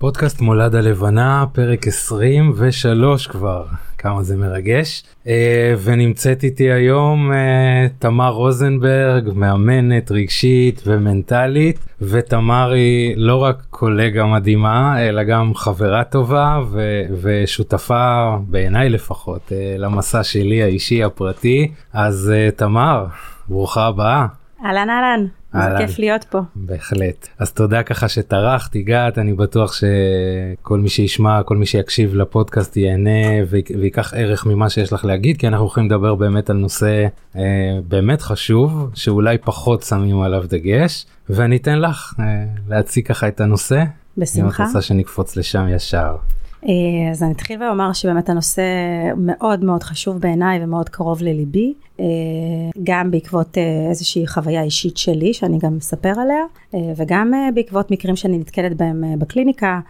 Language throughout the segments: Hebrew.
פודקאסט מולד הלבנה, פרק 23 כבר, כמה זה מרגש. אה, ונמצאת איתי היום אה, תמר רוזנברג, מאמנת רגשית ומנטלית, ותמר היא לא רק קולגה מדהימה, אלא גם חברה טובה ו- ושותפה, בעיניי לפחות, אה, למסע שלי האישי הפרטי. אז תמר, ברוכה הבאה. אהלן אהלן. זה כיף להיות פה. בהחלט. אז תודה ככה שטרחת, הגעת, אני בטוח שכל מי שישמע, כל מי שיקשיב לפודקאסט ייהנה ויקח ערך ממה שיש לך להגיד, כי אנחנו הולכים לדבר באמת על נושא אה, באמת חשוב, שאולי פחות שמים עליו דגש, ואני אתן לך אה, להציג ככה את הנושא. בשמחה. אם את רוצה שנקפוץ לשם ישר. אה, אז אני אתחיל ואומר שבאמת הנושא מאוד מאוד חשוב בעיניי ומאוד קרוב לליבי, אה, גם בעקבות אה, איזושהי חוויה אישית שלי שאני גם מספר עליה, וגם בעקבות מקרים שאני נתקלת בהם בקליניקה.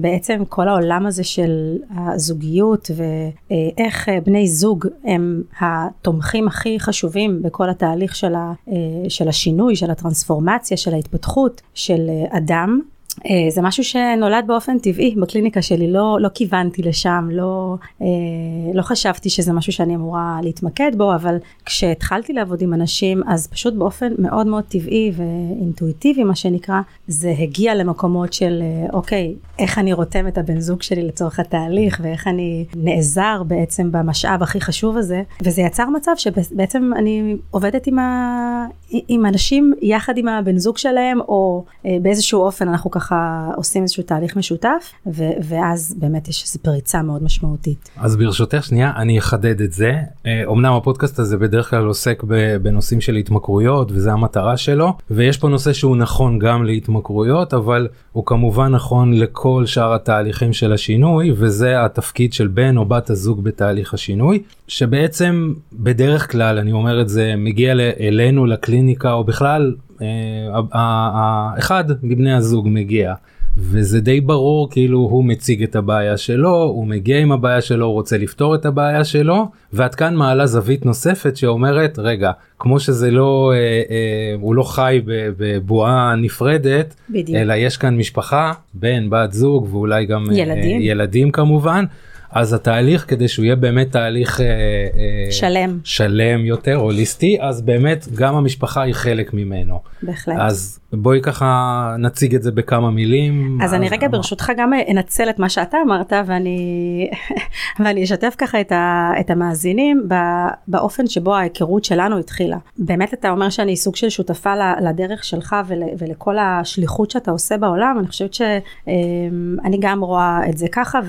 בעצם כל העולם הזה של הזוגיות ואיך בני זוג הם התומכים הכי חשובים בכל התהליך של השינוי, של הטרנספורמציה, של ההתפתחות של אדם. אה, זה משהו שנולד באופן טבעי בקליניקה שלי, לא, לא כיוונתי לשם, לא, אה, לא חשבתי שזה משהו שאני אמורה להתמקד בו, אבל כשהתחלתי לעבוד עם אנשים, אז פשוט באופן מאוד מאוד טבעי ואינטואיטיבי, מה שנקרא, זה הגיע למקומות של, אה, אוקיי, איך אני רותם את הבן זוג שלי לצורך התהליך, ואיך אני נעזר בעצם במשאב הכי חשוב הזה, וזה יצר מצב שבעצם אני עובדת עם, ה... עם אנשים יחד עם הבן זוג שלהם, או באיזשהו אופן אנחנו ככה... ככה עושים איזשהו תהליך משותף, ו- ואז באמת יש איזו פריצה מאוד משמעותית. אז ברשותך שנייה, אני אחדד את זה. אומנם אה, הפודקאסט הזה בדרך כלל עוסק בנושאים של התמכרויות, וזה המטרה שלו, ויש פה נושא שהוא נכון גם להתמכרויות, אבל הוא כמובן נכון לכל שאר התהליכים של השינוי, וזה התפקיד של בן או בת הזוג בתהליך השינוי, שבעצם בדרך כלל, אני אומר את זה, מגיע אלינו לקליניקה, או בכלל אחד מבני הזוג מגיע וזה די ברור כאילו הוא מציג את הבעיה שלו הוא מגיע עם הבעיה שלו הוא רוצה לפתור את הבעיה שלו ואת כאן מעלה זווית נוספת שאומרת רגע כמו שזה לא אה, אה, הוא לא חי בבועה נפרדת בדיוק. אלא יש כאן משפחה בן בת זוג ואולי גם ילדים, אה, ילדים כמובן אז התהליך כדי שהוא יהיה באמת תהליך אה, אה, שלם שלם יותר הוליסטי אז באמת גם המשפחה היא חלק ממנו. בהחלט. אז בואי ככה נציג את זה בכמה מילים. אז אני רגע ברשותך גם אנצל את מה שאתה אמרת ואני ואני אשתף ככה את, ה, את המאזינים באופן שבו ההיכרות שלנו התחילה. באמת אתה אומר שאני סוג של שותפה לדרך שלך ול, ולכל השליחות שאתה עושה בעולם אני חושבת שאני גם רואה את זה ככה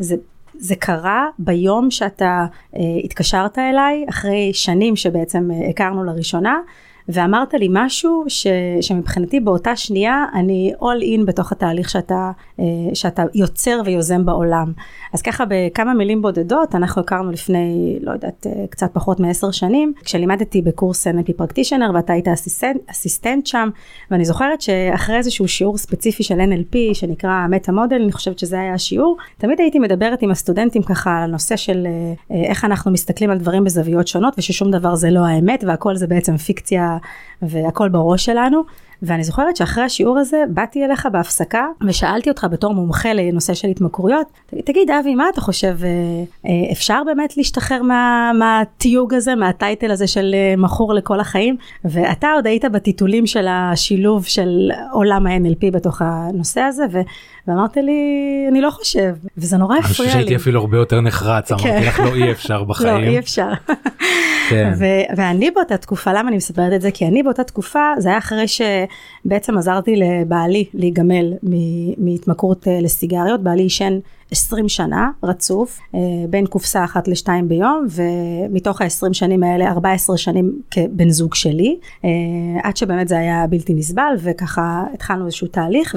וזה זה קרה ביום שאתה אה, התקשרת אליי, אחרי שנים שבעצם אה, הכרנו לראשונה, ואמרת לי משהו ש, שמבחינתי באותה שנייה אני all in בתוך התהליך שאתה, אה, שאתה יוצר ויוזם בעולם. אז ככה בכמה מילים בודדות, אנחנו הכרנו לפני, לא יודעת, אה, קצת פחות מעשר שנים, כשלימדתי בקורס NLP פרקטישנר ואתה היית אסיסטנט, אסיסטנט שם, ואני זוכרת שאחרי איזשהו שיעור ספציפי של NLP שנקרא מטה מודל, אני חושבת שזה היה השיעור, תמיד הייתי מדברת עם הסטודנטים ככה על הנושא של אה, איך אנחנו מסתכלים על דברים בזוויות שונות וששום דבר זה לא האמת והכל זה בעצם פיקציה והכל בראש שלנו. ואני זוכרת שאחרי השיעור הזה באתי אליך בהפסקה ושאלתי אותך בתור מומחה לנושא של התמכרויות, תגיד אבי מה אתה חושב אה, אה, אפשר באמת להשתחרר מה, מהתיוג הזה מהטייטל הזה של אה, מכור לכל החיים ואתה עוד היית בטיטולים של השילוב של עולם ה-NLP בתוך הנושא הזה ו, ואמרת לי אני לא חושב וזה נורא הפריע לי. אני חושב שהייתי אפילו הרבה יותר נחרץ אמרתי כן. לך לא אי אפשר בחיים. לא אי אפשר. כן. ואני באותה תקופה למה אני מספרת את זה כי אני באותה תקופה זה היה אחרי שבעצם עזרתי לבעלי להיגמל מהתמכרות אה, לסיגריות. בעלי עישן 20 שנה רצוף אה, בין קופסה אחת לשתיים ביום ומתוך ה-20 שנים האלה 14 שנים כבן זוג שלי אה, עד שבאמת זה היה בלתי נסבל וככה התחלנו איזשהו תהליך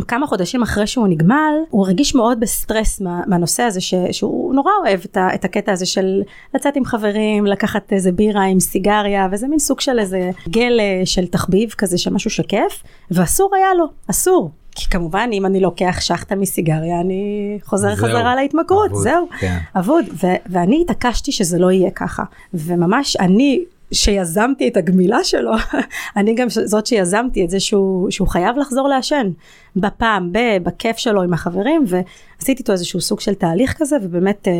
וכמה חודשים אחרי שהוא נגמל הוא הרגיש מאוד בסטרס מה, מהנושא הזה ש, שהוא נורא אוהב את, ה, את הקטע הזה של לצאת עם חברים לקחת איזה בירה עם סיגריה וזה מין סוג של איזה גל של תחביב כזה של משהו שכיף ואסור היה לו אסור כי כמובן אם אני לוקח שחטה מסיגריה אני חוזר זהו, חזרה להתמכרות, אבוד, זהו, כן. אבוד, ו- ואני התעקשתי שזה לא יהיה ככה, וממש אני שיזמתי את הגמילה שלו, אני גם זאת שיזמתי את זה שהוא, שהוא חייב לחזור לעשן. בפעם, ב, בכיף שלו עם החברים, ועשיתי איתו איזשהו סוג של תהליך כזה, ובאמת אה,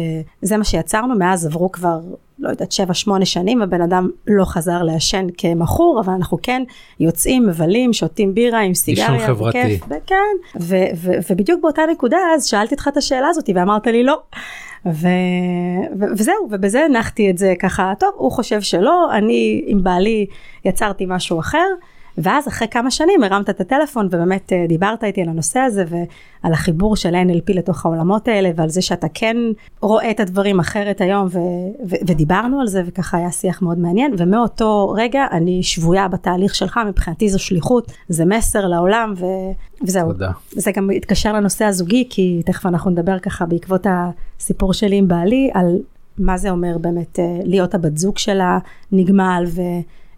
זה מה שיצרנו, מאז עברו כבר, לא יודעת, שבע, שמונה שנים, הבן אדם לא חזר לעשן כמכור, אבל אנחנו כן יוצאים, מבלים, שותים בירה עם סיגריה, עישון חברתי. וכיף, כן, ו- ו- ובדיוק באותה נקודה אז שאלתי אותך את השאלה הזאת, ואמרת לי לא. ו... ו... וזהו, ובזה הנחתי את זה ככה, טוב, הוא חושב שלא, אני עם בעלי יצרתי משהו אחר, ואז אחרי כמה שנים הרמת את הטלפון ובאמת אה, דיברת איתי על הנושא הזה ועל החיבור של NLP לתוך העולמות האלה ועל זה שאתה כן רואה את הדברים אחרת היום ו- ו- ודיברנו על זה וככה היה שיח מאוד מעניין ומאותו רגע אני שבויה בתהליך שלך מבחינתי זו שליחות זה מסר לעולם ו- וזהו. תודה. זה גם התקשר לנושא הזוגי כי תכף אנחנו נדבר ככה בעקבות הסיפור שלי עם בעלי על מה זה אומר באמת אה, להיות הבת זוג שלה נגמל ו...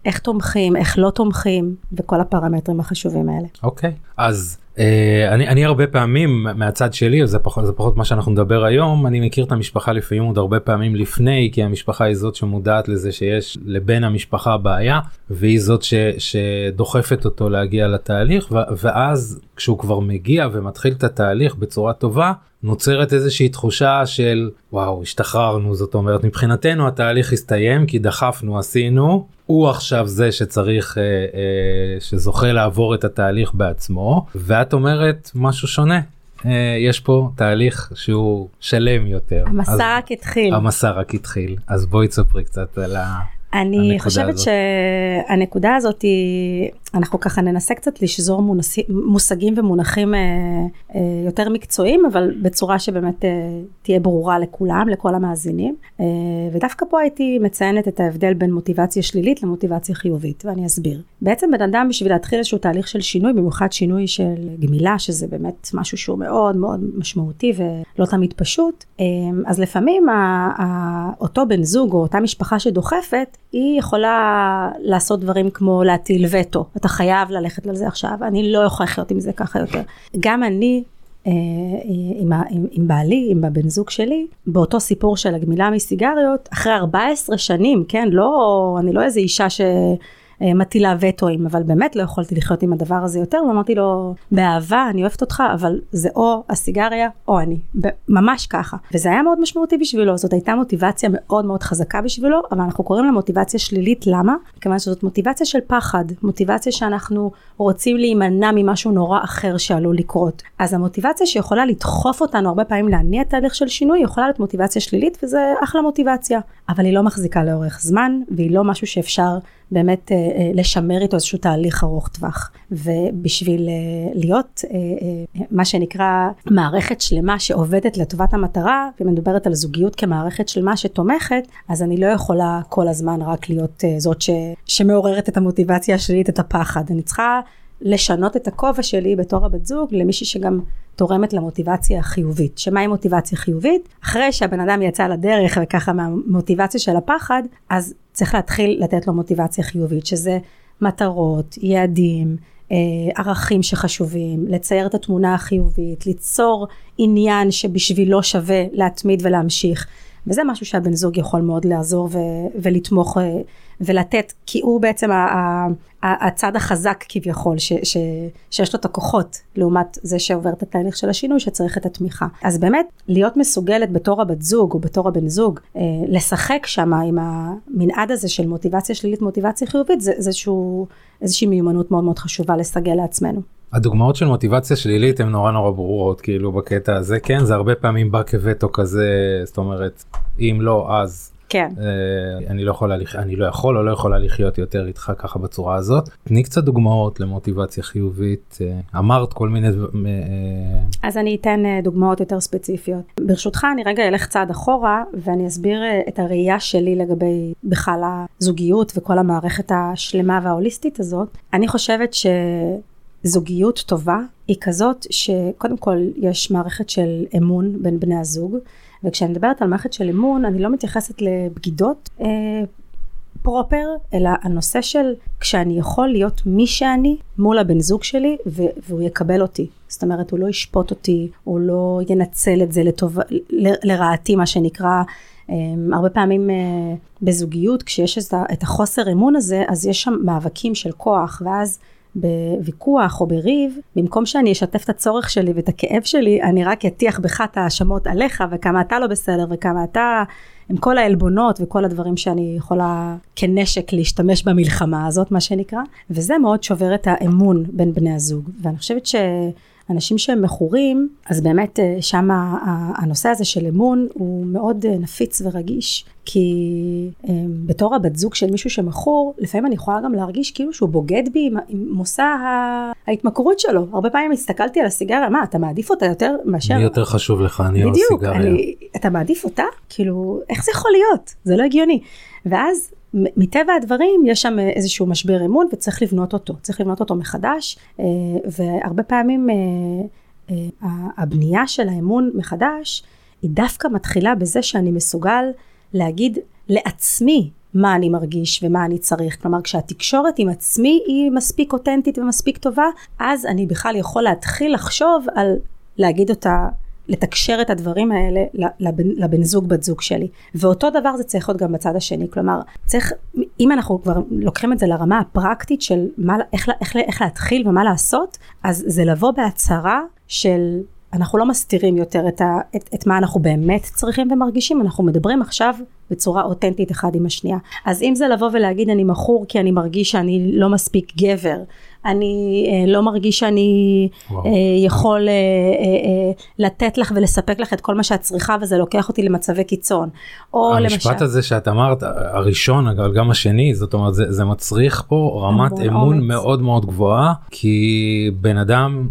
איך תומכים, איך לא תומכים, וכל הפרמטרים החשובים האלה. אוקיי, אז אה, אני, אני הרבה פעמים מהצד שלי, זה פחות, זה פחות מה שאנחנו נדבר היום, אני מכיר את המשפחה לפעמים עוד הרבה פעמים לפני, כי המשפחה היא זאת שמודעת לזה שיש לבן המשפחה בעיה, והיא זאת ש, שדוחפת אותו להגיע לתהליך, ו, ואז כשהוא כבר מגיע ומתחיל את התהליך בצורה טובה, נוצרת איזושהי תחושה של וואו השתחררנו זאת אומרת מבחינתנו התהליך הסתיים כי דחפנו עשינו הוא עכשיו זה שצריך אה, אה, שזוכה לעבור את התהליך בעצמו ואת אומרת משהו שונה. אה, יש פה תהליך שהוא שלם יותר. המסע אז, רק התחיל. המסע רק התחיל אז בואי תספרי קצת על ה... אני חושבת הזאת. שהנקודה הזאת היא, אנחנו ככה ננסה קצת לשזור מונס, מושגים ומונחים אה, אה, יותר מקצועיים, אבל בצורה שבאמת אה, תהיה ברורה לכולם, לכל המאזינים. אה, ודווקא פה הייתי מציינת את ההבדל בין מוטיבציה שלילית למוטיבציה חיובית, ואני אסביר. בעצם בן אדם בשביל להתחיל איזשהו תהליך של שינוי, במיוחד שינוי של גמילה, שזה באמת משהו שהוא מאוד מאוד משמעותי ולא תמיד פשוט, אה, אז לפעמים ה, ה, אותו בן זוג או אותה משפחה שדוחפת, היא יכולה לעשות דברים כמו להטיל וטו, אתה חייב ללכת על זה עכשיו, אני לא יכולה לחיות עם זה ככה יותר. גם אני אה, עם, עם, עם בעלי, עם הבן זוג שלי, באותו סיפור של הגמילה מסיגריות, אחרי 14 שנים, כן, לא, אני לא איזה אישה ש... אה, מטילה וטואים, אבל באמת לא יכולתי לחיות עם הדבר הזה יותר, ואמרתי לו, באהבה, אני אוהבת אותך, אבל זה או הסיגריה או אני, ממש ככה. וזה היה מאוד משמעותי בשבילו, זאת הייתה מוטיבציה מאוד מאוד חזקה בשבילו, אבל אנחנו קוראים לה מוטיבציה שלילית, למה? מכיוון שזאת מוטיבציה של פחד, מוטיבציה שאנחנו רוצים להימנע ממשהו נורא אחר שעלול לקרות. אז המוטיבציה שיכולה לדחוף אותנו הרבה פעמים להניע תהליך של שינוי, יכולה להיות מוטיבציה שלילית, וזה אחלה מוטיבציה, אבל היא לא מחזיקה לאורך זמן, והיא לא משהו שאפשר באמת אה, אה, לשמר איתו איזשהו תהליך ארוך טווח. ובשביל אה, להיות מה שנקרא מערכת שלמה שעובדת לטובת המטרה, ומדוברת על זוגיות כמערכת שלמה שתומכת, אז אני לא יכולה כל הזמן רק להיות זאת ש, שמעוררת את המוטיבציה השלילית, את הפחד. אני צריכה לשנות את הכובע שלי בתור הבת זוג למישהי שגם תורמת למוטיבציה החיובית. שמהי מוטיבציה חיובית? אחרי שהבן אדם יצא לדרך וככה מהמוטיבציה של הפחד, אז צריך להתחיל לתת לו מוטיבציה חיובית, שזה מטרות, יעדים, אה, ערכים שחשובים, לצייר את התמונה החיובית, ליצור עניין שבשבילו שווה להתמיד ולהמשיך. וזה משהו שהבן זוג יכול מאוד לעזור ו- ולתמוך אה, ולתת, כי הוא בעצם ה- ה- ה- הצד החזק כביכול, ש- ש- שיש לו את הכוחות, לעומת זה שעובר את התהליך של השינוי שצריך את התמיכה. אז באמת, להיות מסוגלת בתור הבת זוג או בתור הבן זוג, אה, לשחק שם עם המנעד הזה של מוטיבציה שלילית, מוטיבציה חיובית, זה איזשהו, איזושהי מיומנות מאוד מאוד חשובה לסגל לעצמנו. הדוגמאות של מוטיבציה שלילית הן נורא נורא ברורות כאילו בקטע הזה. כן זה הרבה פעמים בא כווטו כזה זאת אומרת אם לא אז כן. אה, אני לא יכולה אני לא יכול או לא יכולה לחיות יותר איתך ככה בצורה הזאת. תני קצת דוגמאות למוטיבציה חיובית. אה, אמרת כל מיני. אה... אז אני אתן אה, דוגמאות יותר ספציפיות. ברשותך אני רגע אלך צעד אחורה ואני אסביר אה, את הראייה שלי לגבי בכלל הזוגיות וכל המערכת השלמה וההוליסטית הזאת. אני חושבת ש... זוגיות טובה היא כזאת שקודם כל יש מערכת של אמון בין בני הזוג וכשאני מדברת על מערכת של אמון אני לא מתייחסת לבגידות אה, פרופר אלא הנושא של כשאני יכול להיות מי שאני מול הבן זוג שלי ו- והוא יקבל אותי. זאת אומרת הוא לא ישפוט אותי הוא לא ינצל את זה לטוב, ל- לרעתי מה שנקרא. אה, הרבה פעמים אה, בזוגיות כשיש את החוסר אמון הזה אז יש שם מאבקים של כוח ואז בוויכוח או בריב, במקום שאני אשתף את הצורך שלי ואת הכאב שלי, אני רק אטיח בך את ההאשמות עליך וכמה אתה לא בסדר וכמה אתה, עם כל העלבונות וכל הדברים שאני יכולה כנשק להשתמש במלחמה הזאת, מה שנקרא, וזה מאוד שובר את האמון בין בני הזוג. ואני חושבת ש... אנשים שהם מכורים, אז באמת אה, שם הנושא הזה של אמון הוא מאוד אה, נפיץ ורגיש, כי אה, בתור הבת זוג של מישהו שמכור, לפעמים אני יכולה גם להרגיש כאילו שהוא בוגד בי עם, עם מושא ההתמכרות שלו. הרבה פעמים הסתכלתי על הסיגריה, מה, אתה מעדיף אותה יותר מאשר... מי יותר חשוב לך, אני או הסיגריה? בדיוק, אתה מעדיף אותה? כאילו, איך זה יכול להיות? זה לא הגיוני. ואז מטבע הדברים יש שם איזשהו משבר אמון וצריך לבנות אותו, צריך לבנות אותו מחדש אה, והרבה פעמים אה, אה, הבנייה של האמון מחדש היא דווקא מתחילה בזה שאני מסוגל להגיד לעצמי מה אני מרגיש ומה אני צריך. כלומר, כשהתקשורת עם עצמי היא מספיק אותנטית ומספיק טובה, אז אני בכלל יכול להתחיל לחשוב על להגיד אותה לתקשר את הדברים האלה לבן, לבן זוג בת זוג שלי. ואותו דבר זה צריך להיות גם בצד השני. כלומר צריך אם אנחנו כבר לוקחים את זה לרמה הפרקטית של מה, איך, איך, איך להתחיל ומה לעשות אז זה לבוא בהצהרה של אנחנו לא מסתירים יותר את, ה, את, את מה אנחנו באמת צריכים ומרגישים, אנחנו מדברים עכשיו בצורה אותנטית אחד עם השנייה. אז אם זה לבוא ולהגיד אני מכור כי אני מרגיש שאני לא מספיק גבר, אני אה, לא מרגיש שאני אה, יכול אה, אה, אה, לתת לך ולספק לך את כל מה שאת צריכה וזה לוקח אותי למצבי קיצון. או המשפט למשל... הזה שאת אמרת, הראשון אבל גם השני, זאת אומרת זה, זה מצריך פה רמת אמון אומץ. מאוד מאוד גבוהה, כי בן אדם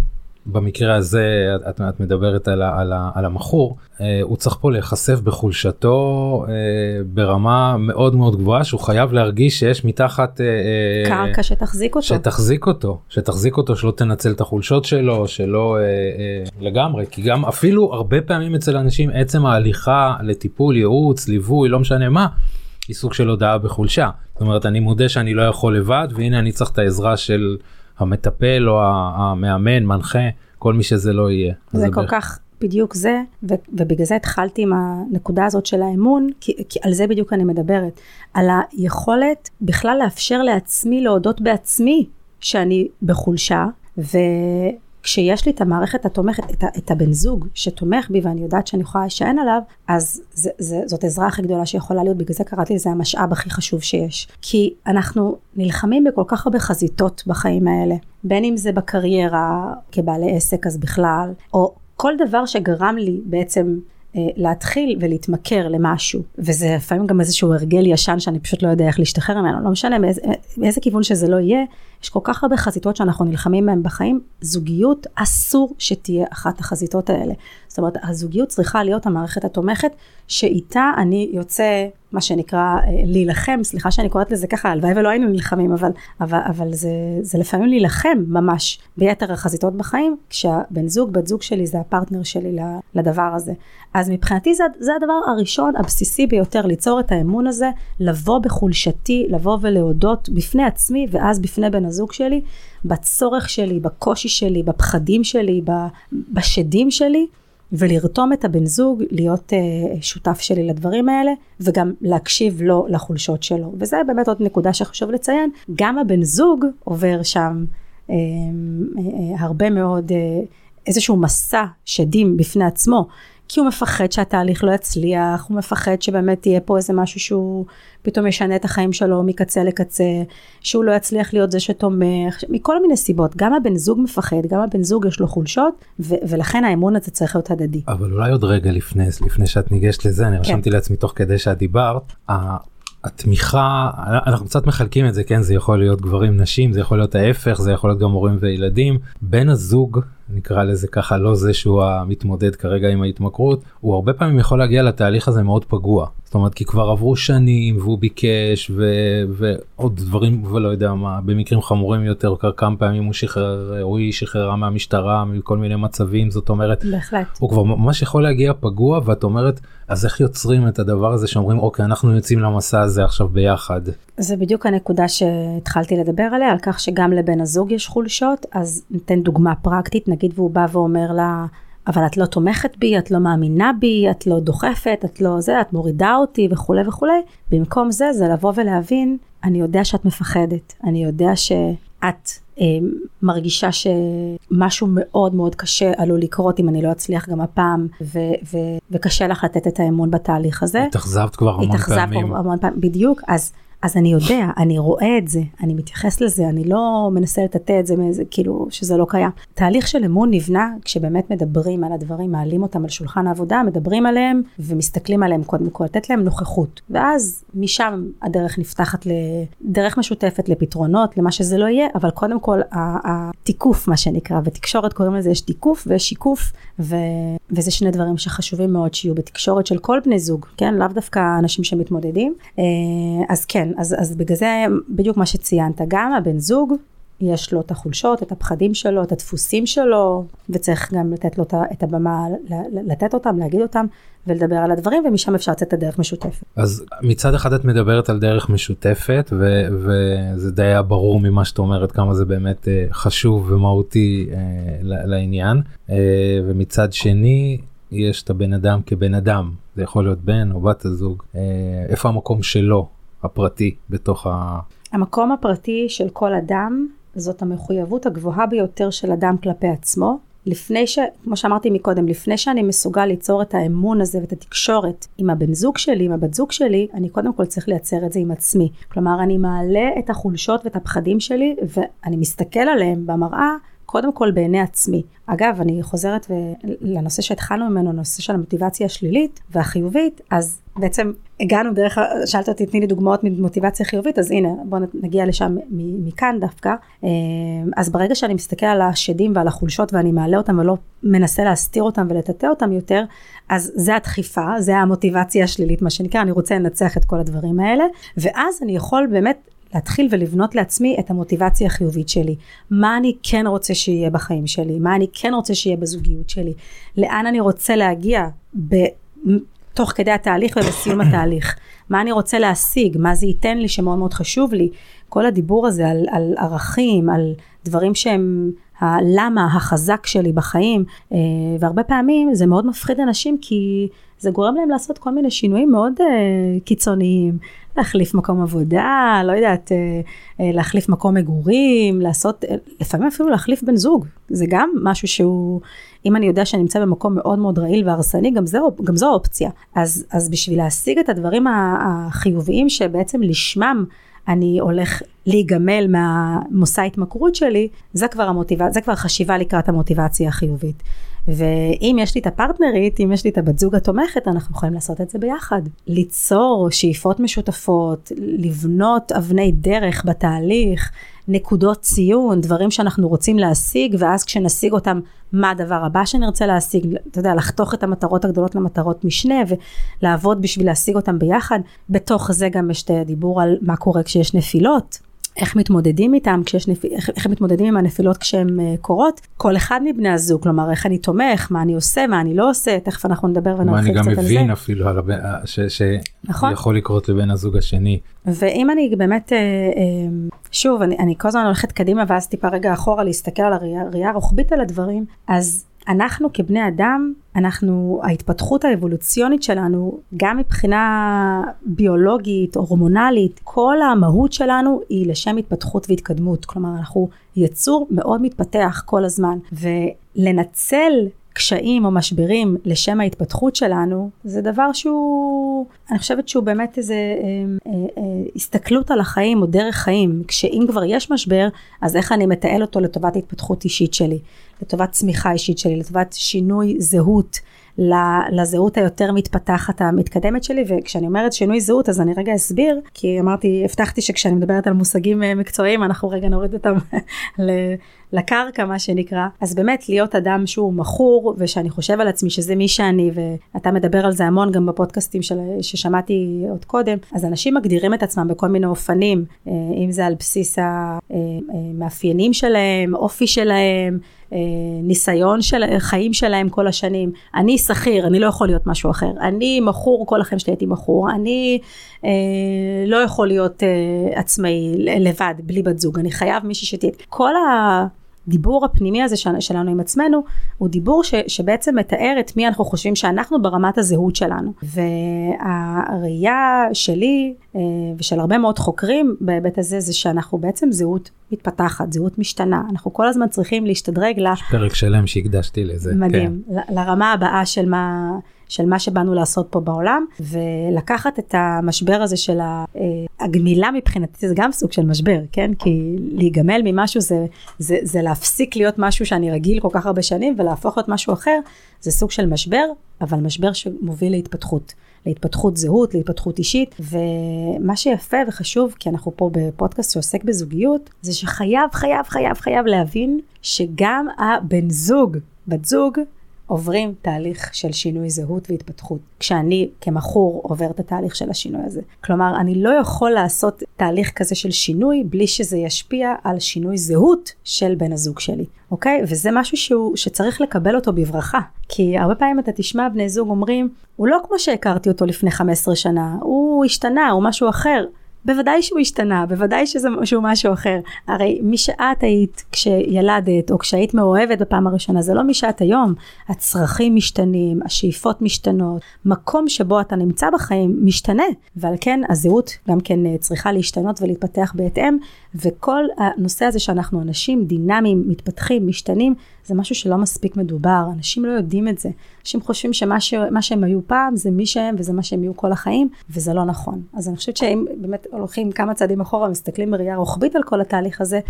במקרה הזה את, את מדברת על, על, על המכור אה, הוא צריך פה להיחשף בחולשתו אה, ברמה מאוד מאוד גבוהה שהוא חייב להרגיש שיש מתחת אה, קרקע שתחזיק אותו שתחזיק אותו שתחזיק אותו שלא תנצל את החולשות שלו שלא לגמרי כי גם אפילו הרבה פעמים אצל אנשים עצם ההליכה לטיפול ייעוץ ליווי לא משנה מה. היא סוג של הודעה בחולשה זאת אומרת אני מודה שאני לא יכול לבד והנה אני צריך את העזרה של המטפל או המאמן, מנחה, כל מי שזה לא יהיה. זה כל בערך... כך בדיוק זה, ו- ובגלל זה התחלתי עם הנקודה הזאת של האמון, כי, כי על זה בדיוק אני מדברת. על היכולת בכלל לאפשר לעצמי להודות בעצמי שאני בחולשה, ו... כשיש לי את המערכת התומכת, את, את הבן זוג שתומך בי ואני יודעת שאני יכולה להישען עליו, אז זה, זה, זאת עזרה הכי גדולה שיכולה להיות, בגלל זה קראתי לזה המשאב הכי חשוב שיש. כי אנחנו נלחמים בכל כך הרבה חזיתות בחיים האלה, בין אם זה בקריירה כבעלי עסק אז בכלל, או כל דבר שגרם לי בעצם אה, להתחיל ולהתמכר למשהו. וזה לפעמים גם איזשהו הרגל ישן שאני פשוט לא יודע איך להשתחרר ממנו לא משנה מאיזה, מאיזה כיוון שזה לא יהיה יש כל כך הרבה חזיתות שאנחנו נלחמים בהן בחיים זוגיות אסור שתהיה אחת החזיתות האלה זאת אומרת הזוגיות צריכה להיות המערכת התומכת שאיתה אני יוצא מה שנקרא אה, להילחם, סליחה שאני קוראת לזה ככה, הלוואי ולא היינו נלחמים, אבל, אבל, אבל זה, זה לפעמים להילחם ממש ביתר החזיתות בחיים, כשהבן זוג, בת זוג שלי זה הפרטנר שלי לדבר הזה. אז מבחינתי זה, זה הדבר הראשון, הבסיסי ביותר, ליצור את האמון הזה, לבוא בחולשתי, לבוא ולהודות בפני עצמי ואז בפני בן הזוג שלי, בצורך שלי, בקושי שלי, בפחדים שלי, בשדים שלי. ולרתום את הבן זוג להיות uh, שותף שלי לדברים האלה וגם להקשיב לו לחולשות שלו וזה באמת עוד נקודה שחשוב לציין גם הבן זוג עובר שם uh, uh, הרבה מאוד uh, איזשהו מסע שדים בפני עצמו כי הוא מפחד שהתהליך לא יצליח, הוא מפחד שבאמת יהיה פה איזה משהו שהוא פתאום ישנה את החיים שלו מקצה לקצה, שהוא לא יצליח להיות זה שתומך, מכל מיני סיבות. גם הבן זוג מפחד, גם הבן זוג יש לו חולשות, ו- ולכן האמון הזה צריך להיות הדדי. אבל אולי עוד רגע לפני, לפני שאת ניגשת לזה, אני כן. רשמתי לעצמי תוך כדי שאת דיברת, התמיכה אנחנו קצת מחלקים את זה כן זה יכול להיות גברים נשים זה יכול להיות ההפך זה יכול להיות גם הורים וילדים בן הזוג נקרא לזה ככה לא זה שהוא המתמודד כרגע עם ההתמכרות הוא הרבה פעמים יכול להגיע לתהליך הזה מאוד פגוע זאת אומרת כי כבר עברו שנים והוא ביקש ו... ועוד דברים ולא יודע מה במקרים חמורים יותר כמה פעמים הוא שחרר הוא היא שחררה מהמשטרה מכל מיני מצבים זאת אומרת בהחלט הוא כבר ממש יכול להגיע פגוע ואת אומרת אז איך יוצרים את הדבר הזה שאומרים אוקיי אנחנו יוצאים למסע הזה עכשיו ביחד. זה בדיוק הנקודה שהתחלתי לדבר עליה על כך שגם לבן הזוג יש חולשות אז ניתן דוגמה פרקטית נגיד והוא בא ואומר לה. אבל את לא תומכת בי, את לא מאמינה בי, את לא דוחפת, את לא זה, את מורידה אותי וכולי וכולי. במקום זה, זה לבוא ולהבין, אני יודע שאת מפחדת, אני יודע שאת מרגישה שמשהו מאוד מאוד קשה עלול לקרות אם אני לא אצליח גם הפעם, ו- ו- וקשה לך לתת את האמון בתהליך הזה. התאכזבת כבר המון התאכזבת פעמים. כבר המון פעמים, בדיוק, אז אז אני יודע, אני רואה את זה, אני מתייחס לזה, אני לא מנסה לטאטא את זה מאיזה, כאילו, שזה לא קיים. תהליך של אמון נבנה כשבאמת מדברים על הדברים, מעלים אותם על שולחן העבודה, מדברים עליהם ומסתכלים עליהם קודם כל, לתת להם נוכחות. ואז משם הדרך נפתחת לדרך משותפת לפתרונות, למה שזה לא יהיה, אבל קודם כל התיקוף, מה שנקרא, בתקשורת קוראים לזה, יש תיקוף ויש שיקוף, ו... וזה שני דברים שחשובים מאוד שיהיו בתקשורת של כל בני זוג, כן? לאו דווקא אנשים שמתמודדים. אה, אז כן, אז, אז בגלל זה בדיוק מה שציינת, גם הבן זוג יש לו את החולשות, את הפחדים שלו, את הדפוסים שלו, וצריך גם לתת לו את הבמה, לתת אותם, להגיד אותם, ולדבר על הדברים, ומשם אפשר לצאת את הדרך משותפת. אז מצד אחד את מדברת על דרך משותפת, ו- וזה די היה ברור ממה שאת אומרת, כמה זה באמת uh, חשוב ומהותי uh, לעניין, uh, ומצד שני, יש את הבן אדם כבן אדם, זה יכול להיות בן או בת הזוג, uh, איפה המקום שלו הפרטי בתוך ה... המקום הפרטי של כל אדם זאת המחויבות הגבוהה ביותר של אדם כלפי עצמו. לפני ש... כמו שאמרתי מקודם, לפני שאני מסוגל ליצור את האמון הזה ואת התקשורת עם הבן זוג שלי, עם הבת זוג שלי, אני קודם כל צריך לייצר את זה עם עצמי. כלומר, אני מעלה את החולשות ואת הפחדים שלי, ואני מסתכל עליהם במראה קודם כל בעיני עצמי. אגב, אני חוזרת לנושא שהתחלנו ממנו, נושא של המוטיבציה השלילית והחיובית, אז בעצם הגענו דרך, שאלת אותי, תני לי דוגמאות ממוטיבציה חיובית, אז הנה, בואו נגיע לשם מכאן דווקא. אה, אז ברגע שאני מסתכל על השדים ועל החולשות ואני מעלה אותם ולא מנסה להסתיר אותם ולטאטא אותם יותר, אז זה הדחיפה, זה המוטיבציה השלילית, מה שנקרא, אני רוצה לנצח את כל הדברים האלה, ואז אני יכול באמת להתחיל ולבנות לעצמי את המוטיבציה החיובית שלי. מה אני כן רוצה שיהיה בחיים שלי, מה אני כן רוצה שיהיה בזוגיות שלי, לאן אני רוצה להגיע ב... תוך כדי התהליך ובסיום התהליך, מה אני רוצה להשיג, מה זה ייתן לי שמאוד מאוד חשוב לי, כל הדיבור הזה על, על ערכים, על דברים שהם הלמה החזק שלי בחיים, אה, והרבה פעמים זה מאוד מפחיד אנשים כי זה גורם להם לעשות כל מיני שינויים מאוד uh, קיצוניים, להחליף מקום עבודה, לא יודעת, uh, uh, להחליף מקום מגורים, לעשות, uh, לפעמים אפילו להחליף בן זוג, זה גם משהו שהוא, אם אני יודע שאני נמצא במקום מאוד מאוד רעיל והרסני, גם, גם זו אופציה. אז, אז בשביל להשיג את הדברים החיוביים שבעצם לשמם אני הולך להיגמל מהמושא ההתמכרות שלי, זה כבר המוטיבציה, זה כבר חשיבה לקראת המוטיבציה החיובית. ואם יש לי את הפרטנרית, אם יש לי את הבת זוג התומכת, אנחנו יכולים לעשות את זה ביחד. ליצור שאיפות משותפות, לבנות אבני דרך בתהליך, נקודות ציון, דברים שאנחנו רוצים להשיג, ואז כשנשיג אותם, מה הדבר הבא שנרצה להשיג, אתה יודע, לחתוך את המטרות הגדולות למטרות משנה, ולעבוד בשביל להשיג אותם ביחד. בתוך זה גם יש את הדיבור על מה קורה כשיש נפילות. איך מתמודדים איתם, כשיש נפ... איך, איך מתמודדים עם הנפילות כשהן uh, קורות, כל אחד מבני הזוג, כלומר איך אני תומך, מה אני עושה, מה אני לא עושה, תכף אנחנו נדבר ונרחיב קצת על זה. אני גם מבין אפילו על הבן, ש, ש... נכון. יכול לקרות לבן הזוג השני. ואם אני באמת, uh, uh, שוב, אני, אני כל הזמן הולכת קדימה ואז טיפה רגע אחורה להסתכל על הראייה הרוחבית על הדברים, אז אנחנו כבני אדם, אנחנו, ההתפתחות האבולוציונית שלנו, גם מבחינה ביולוגית, הורמונלית, כל המהות שלנו היא לשם התפתחות והתקדמות. כלומר, אנחנו יצור מאוד מתפתח כל הזמן, ולנצל קשיים או משברים לשם ההתפתחות שלנו, זה דבר שהוא, אני חושבת שהוא באמת איזה אה, אה, אה, הסתכלות על החיים או דרך חיים, כשאם כבר יש משבר, אז איך אני מתעל אותו לטובת התפתחות אישית שלי, לטובת צמיחה אישית שלי, לטובת שינוי זהות. לזהות היותר מתפתחת המתקדמת שלי וכשאני אומרת שינוי זהות אז אני רגע אסביר כי אמרתי הבטחתי שכשאני מדברת על מושגים אה, מקצועיים אנחנו רגע נוריד אותם לקרקע מה שנקרא. אז באמת להיות אדם שהוא מכור ושאני חושב על עצמי שזה מי שאני ואתה מדבר על זה המון גם בפודקאסטים של, ששמעתי עוד קודם אז אנשים מגדירים את עצמם בכל מיני אופנים אה, אם זה על בסיס המאפיינים אה, שלהם אופי שלהם ניסיון של חיים שלהם כל השנים. אני שכיר, אני לא יכול להיות משהו אחר. אני מכור, כל החיים שלי הייתי מכור. אני אה, לא יכול להיות אה, עצמאי לבד, בלי בת זוג. אני חייב מישהי שתהיה. כל ה... הדיבור הפנימי הזה שלנו עם עצמנו הוא דיבור ש, שבעצם מתאר את מי אנחנו חושבים שאנחנו ברמת הזהות שלנו והראייה שלי ושל הרבה מאוד חוקרים בהיבט הזה, זה שאנחנו בעצם זהות מתפתחת, זהות משתנה, אנחנו כל הזמן צריכים להשתדרג ל... יש פרק שלם שהקדשתי לזה. מדהים, כן. לרמה הבאה של מה... של מה שבאנו לעשות פה בעולם, ולקחת את המשבר הזה של הגמילה מבחינתי זה גם סוג של משבר, כן? כי להיגמל ממשהו זה, זה, זה להפסיק להיות משהו שאני רגיל כל כך הרבה שנים ולהפוך להיות משהו אחר, זה סוג של משבר, אבל משבר שמוביל להתפתחות. להתפתחות זהות, להתפתחות אישית, ומה שיפה וחשוב, כי אנחנו פה בפודקאסט שעוסק בזוגיות, זה שחייב, חייב, חייב, חייב להבין שגם הבן זוג, בת זוג, עוברים תהליך של שינוי זהות והתפתחות, כשאני כמכור עובר את התהליך של השינוי הזה. כלומר, אני לא יכול לעשות תהליך כזה של שינוי בלי שזה ישפיע על שינוי זהות של בן הזוג שלי, אוקיי? וזה משהו שהוא, שצריך לקבל אותו בברכה. כי הרבה פעמים אתה תשמע בני זוג אומרים, הוא לא כמו שהכרתי אותו לפני 15 שנה, הוא השתנה, הוא משהו אחר. בוודאי שהוא השתנה, בוודאי שזה, שהוא משהו אחר. הרי מי שאת היית כשילדת, או כשהיית מאוהבת בפעם הראשונה, זה לא מי שאת היום. הצרכים משתנים, השאיפות משתנות, מקום שבו אתה נמצא בחיים משתנה, ועל כן הזהות גם כן אה, צריכה להשתנות ולהתפתח בהתאם, וכל הנושא הזה שאנחנו אנשים דינמיים, מתפתחים, משתנים, זה משהו שלא מספיק מדובר, אנשים לא יודעים את זה. אנשים חושבים שמה ש... שהם היו פעם זה מי שהם וזה מה שהם יהיו כל החיים, וזה לא נכון. אז אני חושבת שאם באמת הולכים כמה צעדים אחורה, מסתכלים בראייה רוחבית על כל התהליך הזה,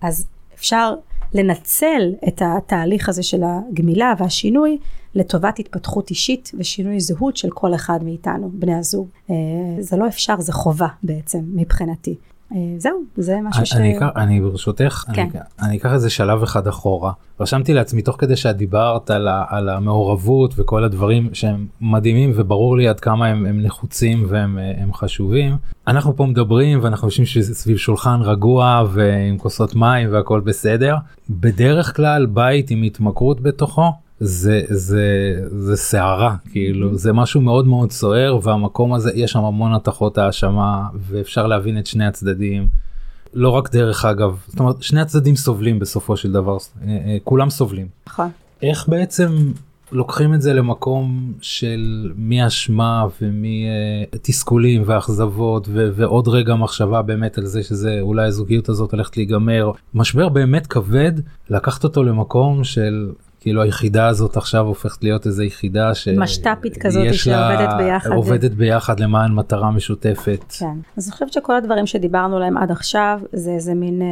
אז אפשר לנצל את התהליך הזה של הגמילה והשינוי לטובת התפתחות אישית ושינוי זהות של כל אחד מאיתנו, בני הזוג. אה, זה לא אפשר, זה חובה בעצם מבחינתי. אה, זהו, זה משהו ש... אני, אני ברשותך, כן. אני, אני אקח איזה שלב אחד אחורה. רשמתי לעצמי תוך כדי שאת דיברת על, ה, על המעורבות וכל הדברים שהם מדהימים וברור לי עד כמה הם, הם נחוצים והם הם חשובים. אנחנו פה מדברים ואנחנו יושבים סביב שולחן רגוע ועם כוסות מים והכל בסדר. בדרך כלל בית עם התמכרות בתוכו זה זה זה סערה כאילו זה משהו מאוד מאוד סוער והמקום הזה יש שם המון התחות האשמה ואפשר להבין את שני הצדדים. לא רק דרך אגב זאת אומרת שני הצדדים סובלים בסופו של דבר אה, אה, כולם סובלים. נכון. איך בעצם לוקחים את זה למקום של מי אשמה ומי uh, תסכולים ואכזבות ו- ועוד רגע מחשבה באמת על זה שזה אולי הזוגיות הזאת הולכת להיגמר משבר באמת כבד לקחת אותו למקום של כאילו היחידה הזאת עכשיו הופכת להיות איזה יחידה ש... משת"פית כזאת שעובדת ביחד. עובדת ביחד למען מטרה משותפת. כן, אז אני חושבת שכל הדברים שדיברנו עליהם עד עכשיו זה איזה מין אה,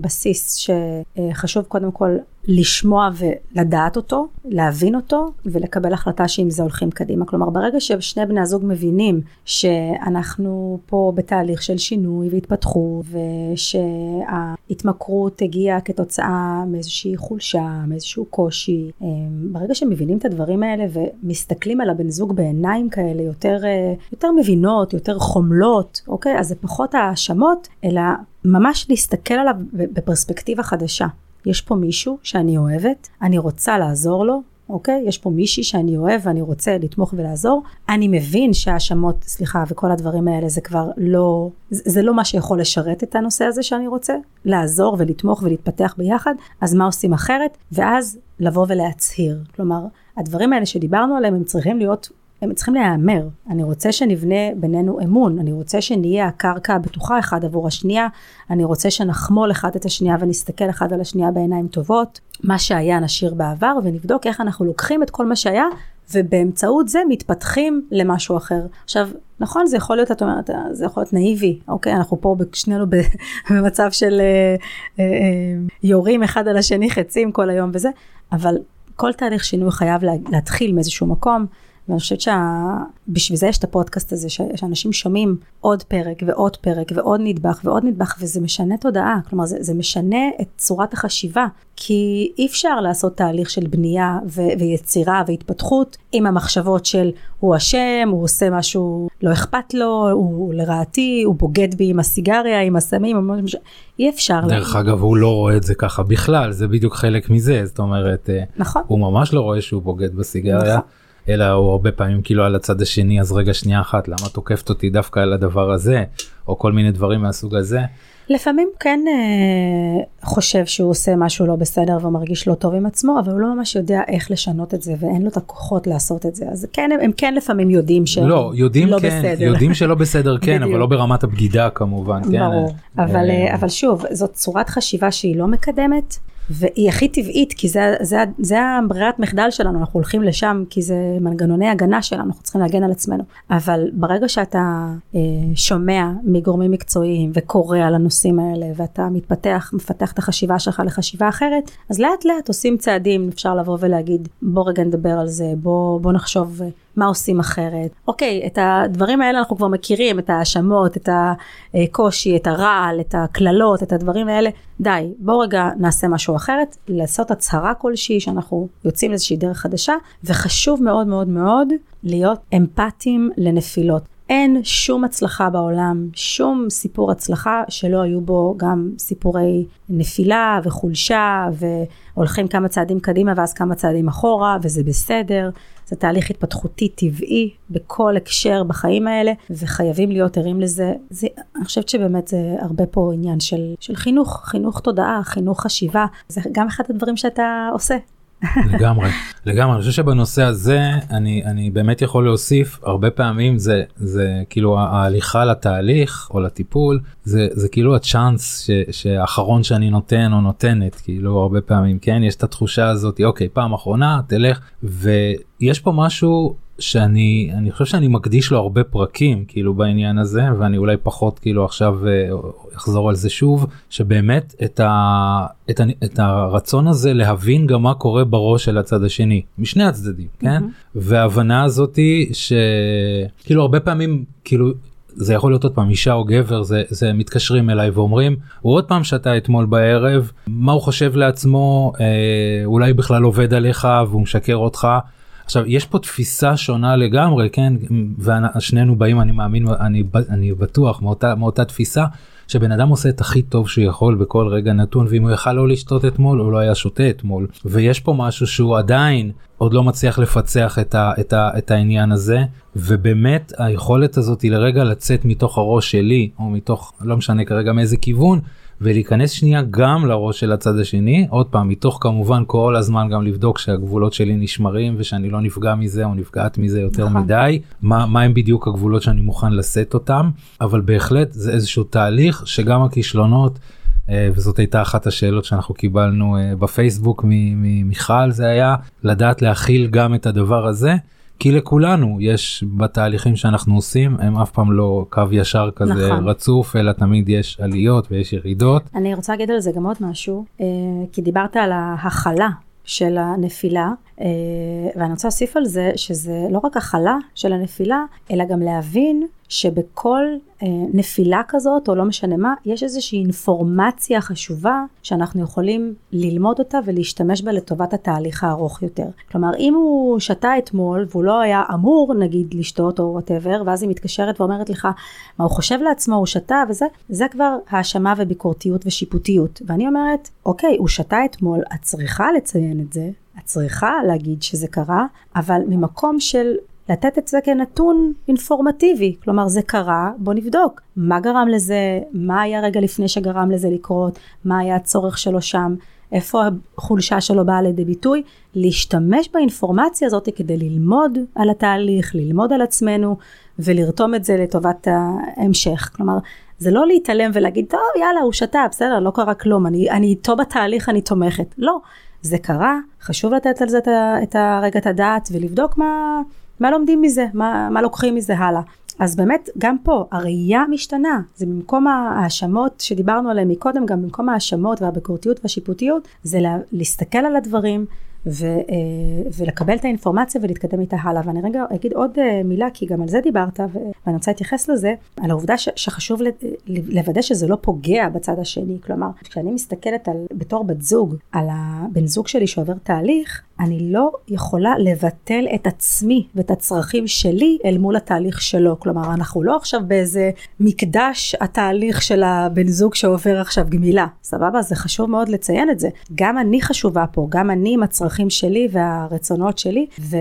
בסיס שחשוב קודם כל לשמוע ולדעת אותו, להבין אותו ולקבל החלטה שעם זה הולכים קדימה. כלומר, ברגע ששני בני הזוג מבינים שאנחנו פה בתהליך של שינוי והתפתחות ושההתמכרות הגיעה כתוצאה מאיזושהי חולשה, מאיזשהו קושי, אה, ברגע שמבינים את הדברים האלה ומסתכלים על הבן זוג בעיניים כאלה יותר, אה, יותר מבינות, יותר חומלות, אוקיי? אז זה פחות האשמות, אלא ממש להסתכל עליו בפרספקטיבה חדשה. יש פה מישהו שאני אוהבת, אני רוצה לעזור לו, אוקיי? יש פה מישהי שאני אוהב ואני רוצה לתמוך ולעזור. אני מבין שהאשמות, סליחה, וכל הדברים האלה זה כבר לא, זה, לא מה שיכול לשרת את הנושא הזה שאני רוצה, לעזור ולתמוך ולהתפתח ביחד, אז מה עושים אחרת? ואז לבוא ולהצהיר. כלומר, הדברים האלה שדיברנו עליהם הם צריכים להיות הם צריכים להיאמר. אני רוצה שנבנה בינינו אמון, אני רוצה שנהיה הקרקע הבטוחה אחד עבור השנייה, אני רוצה שנחמול אחד את השנייה ונסתכל אחד על השנייה בעיניים טובות. מה שהיה נשאיר בעבר ונבדוק איך אנחנו לוקחים את כל מה שהיה ובאמצעות זה מתפתחים למשהו אחר. עכשיו, נכון, זה יכול להיות, את אומרת, זה יכול להיות נאיבי, אוקיי? אנחנו פה שנינו במצב של אה, אה, אה, יורים אחד על השני חצים כל היום וזה, אבל כל תהליך שינוי חייב להתחיל מאיזשהו מקום. ואני חושבת שבשביל זה יש את הפודקאסט הזה, שאנשים שומעים עוד פרק ועוד פרק ועוד נדבך ועוד נדבך, וזה משנה תודעה, כלומר זה, זה משנה את צורת החשיבה, כי אי אפשר לעשות תהליך של בנייה ו- ויצירה והתפתחות עם המחשבות של הוא אשם, הוא עושה משהו לא אכפת לו, הוא לרעתי, הוא בוגד בי עם הסיגריה, עם הסמים, אי אפשר. דרך לה... אגב, הוא לא רואה את זה ככה בכלל, זה בדיוק חלק מזה, זאת אומרת, אה, נכון. הוא ממש לא רואה שהוא בוגד בסיגריה. נכון. אלא הוא הרבה פעמים כאילו על הצד השני אז רגע שנייה אחת למה תוקפת אותי דווקא על הדבר הזה או כל מיני דברים מהסוג הזה. לפעמים כן אה, חושב שהוא עושה משהו לא בסדר ומרגיש לא טוב עם עצמו, אבל הוא לא ממש יודע איך לשנות את זה, ואין לו את הכוחות לעשות את זה. אז כן, הם, הם כן לפעמים יודעים שהם לא, יודעים לא כן, בסדר. יודעים שלא בסדר כן, אבל בדיוק. לא ברמת הבגידה כמובן, כן. ברור, אבל, אה, אה, אבל שוב, זאת צורת חשיבה שהיא לא מקדמת, והיא הכי טבעית, כי זה, זה, זה הברירת מחדל שלנו, אנחנו הולכים לשם, כי זה מנגנוני הגנה שלנו, אנחנו צריכים להגן על עצמנו. אבל ברגע שאתה אה, שומע מגורמים מקצועיים וקורא על הנושאים האלה, ואתה מתפתח, מפתח את החשיבה שלך לחשיבה אחרת, אז לאט לאט עושים צעדים, אפשר לבוא ולהגיד, בוא רגע נדבר על זה, בוא, בוא נחשוב מה עושים אחרת. אוקיי, את הדברים האלה אנחנו כבר מכירים, את ההאשמות, את הקושי, את הרעל, את הקללות, את הדברים האלה. די, בואו רגע נעשה משהו אחרת, לעשות הצהרה כלשהי שאנחנו יוצאים לאיזושהי דרך חדשה, וחשוב מאוד מאוד מאוד להיות אמפתיים לנפילות. אין שום הצלחה בעולם, שום סיפור הצלחה שלא היו בו גם סיפורי נפילה וחולשה והולכים כמה צעדים קדימה ואז כמה צעדים אחורה וזה בסדר. זה תהליך התפתחותי טבעי בכל הקשר בחיים האלה וחייבים להיות ערים לזה. זה, אני חושבת שבאמת זה הרבה פה עניין של, של חינוך, חינוך תודעה, חינוך חשיבה. זה גם אחד הדברים שאתה עושה. לגמרי לגמרי. אני חושב שבנושא הזה אני אני באמת יכול להוסיף הרבה פעמים זה זה כאילו ההליכה לתהליך או לטיפול זה זה כאילו הצ'אנס ש, שהאחרון שאני נותן או נותנת כאילו הרבה פעמים כן? יש את התחושה הזאת אוקיי פעם אחרונה תלך. ויש פה משהו שאני אני חושב שאני מקדיש לו הרבה פרקים כאילו בעניין הזה ואני אולי פחות כאילו עכשיו אה, אחזור על זה שוב שבאמת את, ה, את, ה, את הרצון הזה להבין גם מה קורה בראש של הצד השני משני הצדדים כן מהמם. וההבנה הזאתי שכאילו הרבה פעמים כאילו זה יכול להיות עוד פעם אישה או גבר זה זה מתקשרים אליי ואומרים הוא עוד פעם שתה אתמול בערב מה הוא חושב לעצמו אה, אולי בכלל עובד עליך והוא משקר אותך. עכשיו יש פה תפיסה שונה לגמרי כן? ושנינו באים אני מאמין אני אני בטוח מאותה מאותה תפיסה שבן אדם עושה את הכי טוב שהוא יכול בכל רגע נתון ואם הוא יכל לא לשתות אתמול הוא לא היה שותה אתמול. ויש פה משהו שהוא עדיין עוד לא מצליח לפצח את, ה, את, ה, את העניין הזה ובאמת היכולת הזאת היא לרגע לצאת מתוך הראש שלי או מתוך לא משנה כרגע מאיזה כיוון ולהיכנס שנייה גם לראש של הצד השני עוד פעם מתוך כמובן כל הזמן גם לבדוק שהגבולות שלי נשמרים ושאני לא נפגע מזה או נפגעת מזה יותר נכון. מדי מה מה הם בדיוק הגבולות שאני מוכן לשאת אותם אבל בהחלט זה איזשהו תהליך שגם הכישלונות. אה, וזאת הייתה אחת השאלות שאנחנו קיבלנו אה, בפייסבוק ממיכל זה היה לדעת להכיל גם את הדבר הזה כי לכולנו יש בתהליכים שאנחנו עושים הם אף פעם לא קו ישר כזה נכון. רצוף אלא תמיד יש עליות ויש ירידות. אני רוצה להגיד על זה גם עוד משהו, אה, כי דיברת על ההכלה של הנפילה, אה, ואני רוצה להוסיף על זה שזה לא רק הכלה של הנפילה, אלא גם להבין שבכל אה, נפילה כזאת, או לא משנה מה, יש איזושהי אינפורמציה חשובה שאנחנו יכולים ללמוד אותה ולהשתמש בה לטובת התהליך הארוך יותר. כלומר, אם הוא שתה אתמול והוא לא היה אמור נגיד לשתות או וואטאבר, ואז היא מתקשרת ואומרת לך מה הוא חושב לעצמו, הוא שתה וזה, זה כבר האשמה וביקורתיות ושיפוטיות. ואני אומרת, אוקיי, הוא שתה אתמול, את צריכה לציין את זה, את צריכה להגיד שזה קרה, אבל ממקום של לתת את זה כנתון אינפורמטיבי, כלומר זה קרה, בוא נבדוק. מה גרם לזה, מה היה רגע לפני שגרם לזה לקרות, מה היה הצורך שלו שם, איפה החולשה שלו באה לידי ביטוי, להשתמש באינפורמציה הזאת כדי ללמוד על התהליך, ללמוד על עצמנו ולרתום את זה לטובת ההמשך. כלומר, זה לא להתעלם ולהגיד, טוב יאללה הוא שתה, בסדר, לא קרה כלום, אני, אני איתו בתהליך, אני תומכת. לא, זה קרה, חשוב לתת על זה את, את הרגע את הדעת ולבדוק מה, מה לומדים מזה, מה, מה לוקחים מזה הלאה. אז באמת, גם פה, הראייה משתנה. זה במקום ההאשמות שדיברנו עליהן מקודם, גם במקום ההאשמות והביקורתיות והשיפוטיות, זה לה, להסתכל על הדברים ו, אה, ולקבל את האינפורמציה ולהתקדם איתה הלאה. ואני רגע אגיד עוד אה, מילה, כי גם על זה דיברת, ואני רוצה להתייחס לזה, על העובדה ש, שחשוב לוודא שזה לא פוגע בצד השני. כלומר, כשאני מסתכלת על, בתור בת זוג, על הבן זוג שלי שעובר תהליך, אני לא יכולה לבטל את עצמי ואת הצרכים שלי אל מול התהליך שלו. כלומר, אנחנו לא עכשיו באיזה מקדש התהליך של הבן זוג שעובר עכשיו גמילה. סבבה? זה חשוב מאוד לציין את זה. גם אני חשובה פה, גם אני עם הצרכים שלי והרצונות שלי, ו-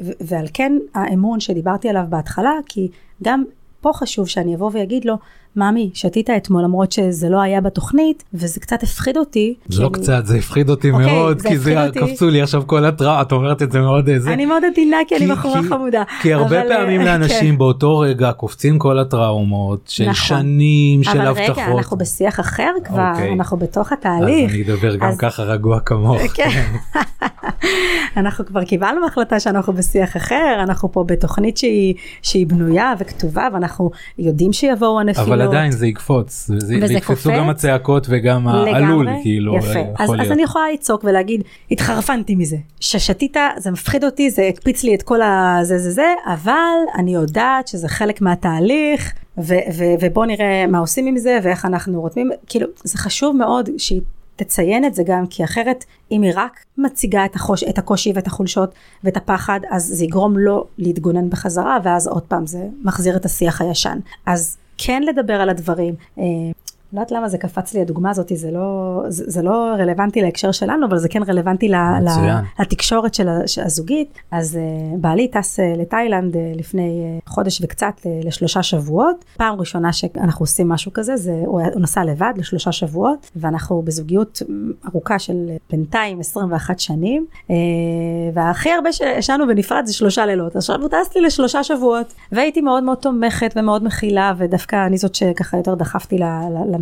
ו- ועל כן האמון שדיברתי עליו בהתחלה, כי גם פה חשוב שאני אבוא ואגיד לו, ממי, שתית אתמול למרות שזה לא היה בתוכנית, וזה קצת הפחיד אותי. זה לא אני- קצת, זה הפחיד אותי אוקיי, מאוד, זה כי זה אותי. קפצו לי עכשיו כל התראה, את אומרת את זה מאוד איזה. אני מאוד עדינה כי אני כי- בחורה כי- חמודה. כי הרבה אבל, פעמים אה, לאנשים באותו רגע קופצים כל הטראומות של נכון. שנים של אבל הבטחות. רגע, אנחנו בשיח אחר כבר, אוקיי. אנחנו בתוך אז התהליך. אני אדבר גם אז- ככה רגוע כמוך. כן. אנחנו כבר קיבלנו החלטה שאנחנו בשיח אחר, אנחנו פה בתוכנית שהיא, שהיא בנויה וכתובה ואנחנו יודעים שיבואו הנפילות. עדיין זה יקפוץ, וזה- וזה ויקפצו קופץ? גם הצעקות וגם העלול, כאילו, יפה. יכול אז, אז. אני יכולה לצעוק ולהגיד, התחרפנתי מזה. ששתית, זה מפחיד אותי, זה הקפיץ לי את כל הזה זה זה, אבל אני יודעת שזה חלק מהתהליך, ו- ו- ובוא נראה מה עושים עם זה ואיך אנחנו רותמים, כאילו, זה חשוב מאוד שהיא תציין את זה גם, כי אחרת, אם היא רק מציגה את, החוש, את הקושי ואת החולשות ואת הפחד, אז זה יגרום לו להתגונן בחזרה, ואז עוד פעם זה מחזיר את השיח הישן. אז כן לדבר על הדברים. לא יודעת למה זה קפץ לי הדוגמה הזאת, זה לא, זה, זה לא רלוונטי להקשר שלנו, אבל זה כן רלוונטי ל, ל. לתקשורת של הזוגית. אז uh, בעלי טס uh, לתאילנד uh, לפני uh, חודש וקצת uh, לשלושה שבועות. פעם ראשונה שאנחנו עושים משהו כזה, זה, הוא, הוא נסע לבד לשלושה שבועות, ואנחנו בזוגיות ארוכה של uh, בינתיים 21 שנים, uh, והכי הרבה שישנו בנפרד זה שלושה לילות. עכשיו הוא טס לי לשלושה שבועות, והייתי מאוד מאוד תומכת ומאוד מכילה, ודווקא אני זאת שככה יותר דחפתי ל-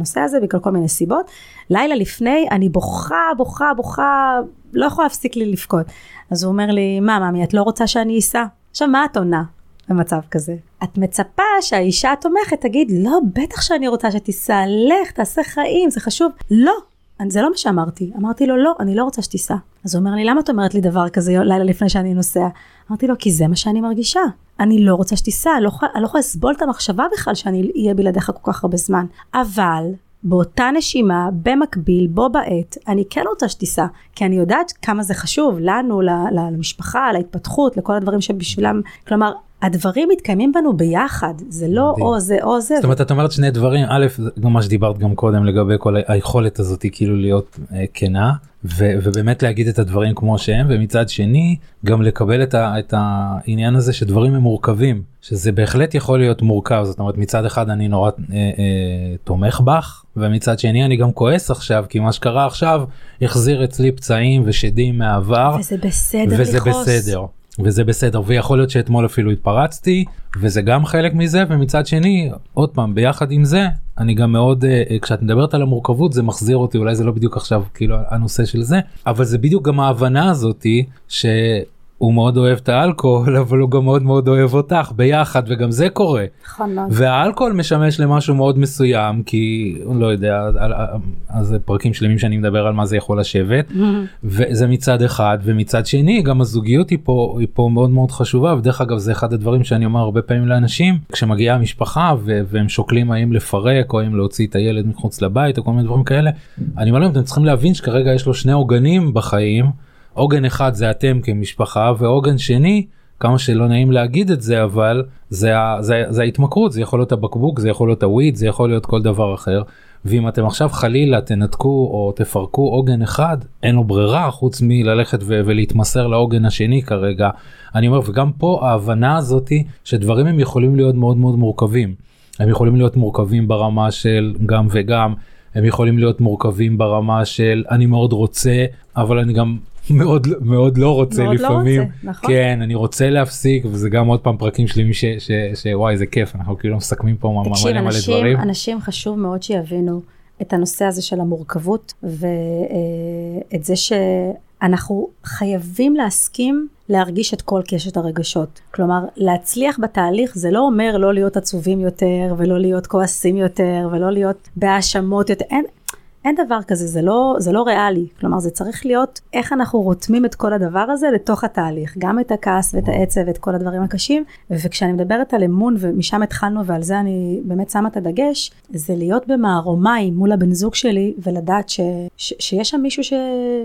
לנושא הזה בגלל כל מיני סיבות. לילה לפני אני בוכה, בוכה, בוכה, לא יכולה להפסיק לי לבכות. אז הוא אומר לי, מה, ממי, את לא רוצה שאני אסע? עכשיו, מה את עונה במצב כזה? את מצפה שהאישה התומכת תגיד, לא, בטח שאני רוצה שתיסע, לך, תעשה חיים, זה חשוב. לא, זה לא מה שאמרתי. אמרתי לו, לא, אני לא רוצה שתיסע. אז הוא אומר לי, למה את אומרת לי דבר כזה לילה לפני שאני נוסע? אמרתי לו, כי זה מה שאני מרגישה. אני לא רוצה שתיסע, אני לא יכולה לא לסבול את המחשבה בכלל שאני אהיה בלעדיך כל כך הרבה זמן. אבל באותה נשימה, במקביל, בו בעת, אני כן רוצה שתיסע, כי אני יודעת כמה זה חשוב לנו, למשפחה, להתפתחות, לכל הדברים שבשבילם, כלומר, הדברים מתקיימים בנו ביחד, זה לא מדהים. או זה או זה. זאת אומרת את אומרת שני דברים א' מה שדיברת גם קודם לגבי כל היכולת הזאת כאילו להיות אה, כנה ו- ובאמת להגיד את הדברים כמו שהם ומצד שני גם לקבל את, ה- את העניין הזה שדברים הם מורכבים שזה בהחלט יכול להיות מורכב. זאת אומרת מצד אחד אני נורא אה, אה, תומך בך ומצד שני אני גם כועס עכשיו כי מה שקרה עכשיו החזיר אצלי פצעים ושדים מהעבר. וזה בסדר וזה לכעוס. בסדר. וזה בסדר. ויכול להיות שאתמול אפילו התפרצתי וזה גם חלק מזה ומצד שני עוד פעם ביחד עם זה אני גם מאוד אה, אה, כשאת מדברת על המורכבות זה מחזיר אותי אולי זה לא בדיוק עכשיו כאילו הנושא של זה אבל זה בדיוק גם ההבנה הזאתי שהוא מאוד אוהב את האלכוהול אבל הוא גם מאוד מאוד אוהב אותך ביחד וגם זה קורה. נכון מאוד. והאלכוהול משמש למשהו מאוד מסוים כי לא יודע על- אז זה פרקים שלמים שאני מדבר על מה זה יכול לשבת. וזה מצד אחד ומצד שני גם הזוגיות היא פה היא פה מאוד מאוד חשובה ודרך אגב זה אחד הדברים שאני אומר הרבה פעמים לאנשים כשמגיעה המשפחה והם שוקלים האם לפרק או האם להוציא את הילד מחוץ לבית או כל מיני דברים כאלה אני אומר להם אתם צריכים להבין שכרגע יש לו שני עוגנים בחיים עוגן אחד זה אתם כמשפחה ועוגן שני כמה שלא נעים להגיד את זה אבל זה, זה, זה ההתמכרות זה יכול להיות הבקבוק זה יכול להיות הוויד זה יכול להיות כל דבר אחר. ואם אתם עכשיו חלילה תנתקו או תפרקו עוגן אחד אין לו ברירה חוץ מללכת ו- ולהתמסר לעוגן השני כרגע. אני אומר וגם פה ההבנה הזאתי שדברים הם יכולים להיות מאוד מאוד מורכבים. הם יכולים להיות מורכבים ברמה של גם וגם. הם יכולים להיות מורכבים ברמה של אני מאוד רוצה אבל אני גם מאוד מאוד לא רוצה מאוד לא לפעמים רוצה, נכון. כן אני רוצה להפסיק וזה גם עוד פעם פרקים שלמים שוואי זה כיף אנחנו כאילו מסכמים פה תקשיב, מלא מלא דברים. אנשים חשוב מאוד שיבינו את הנושא הזה של המורכבות ואת זה שאנחנו חייבים להסכים להרגיש את כל קשת הרגשות. כלומר, להצליח בתהליך זה לא אומר לא להיות עצובים יותר ולא להיות כועסים יותר ולא להיות בהאשמות יותר. אין, אין דבר כזה, זה לא, זה לא ריאלי. כלומר, זה צריך להיות איך אנחנו רותמים את כל הדבר הזה לתוך התהליך. גם את הכעס ואת העצב ואת כל הדברים הקשים. וכשאני מדברת על אמון, ומשם התחלנו ועל זה אני באמת שמה את הדגש, זה להיות במערומי מול הבן זוג שלי ולדעת ש, ש, שיש שם מישהו ש,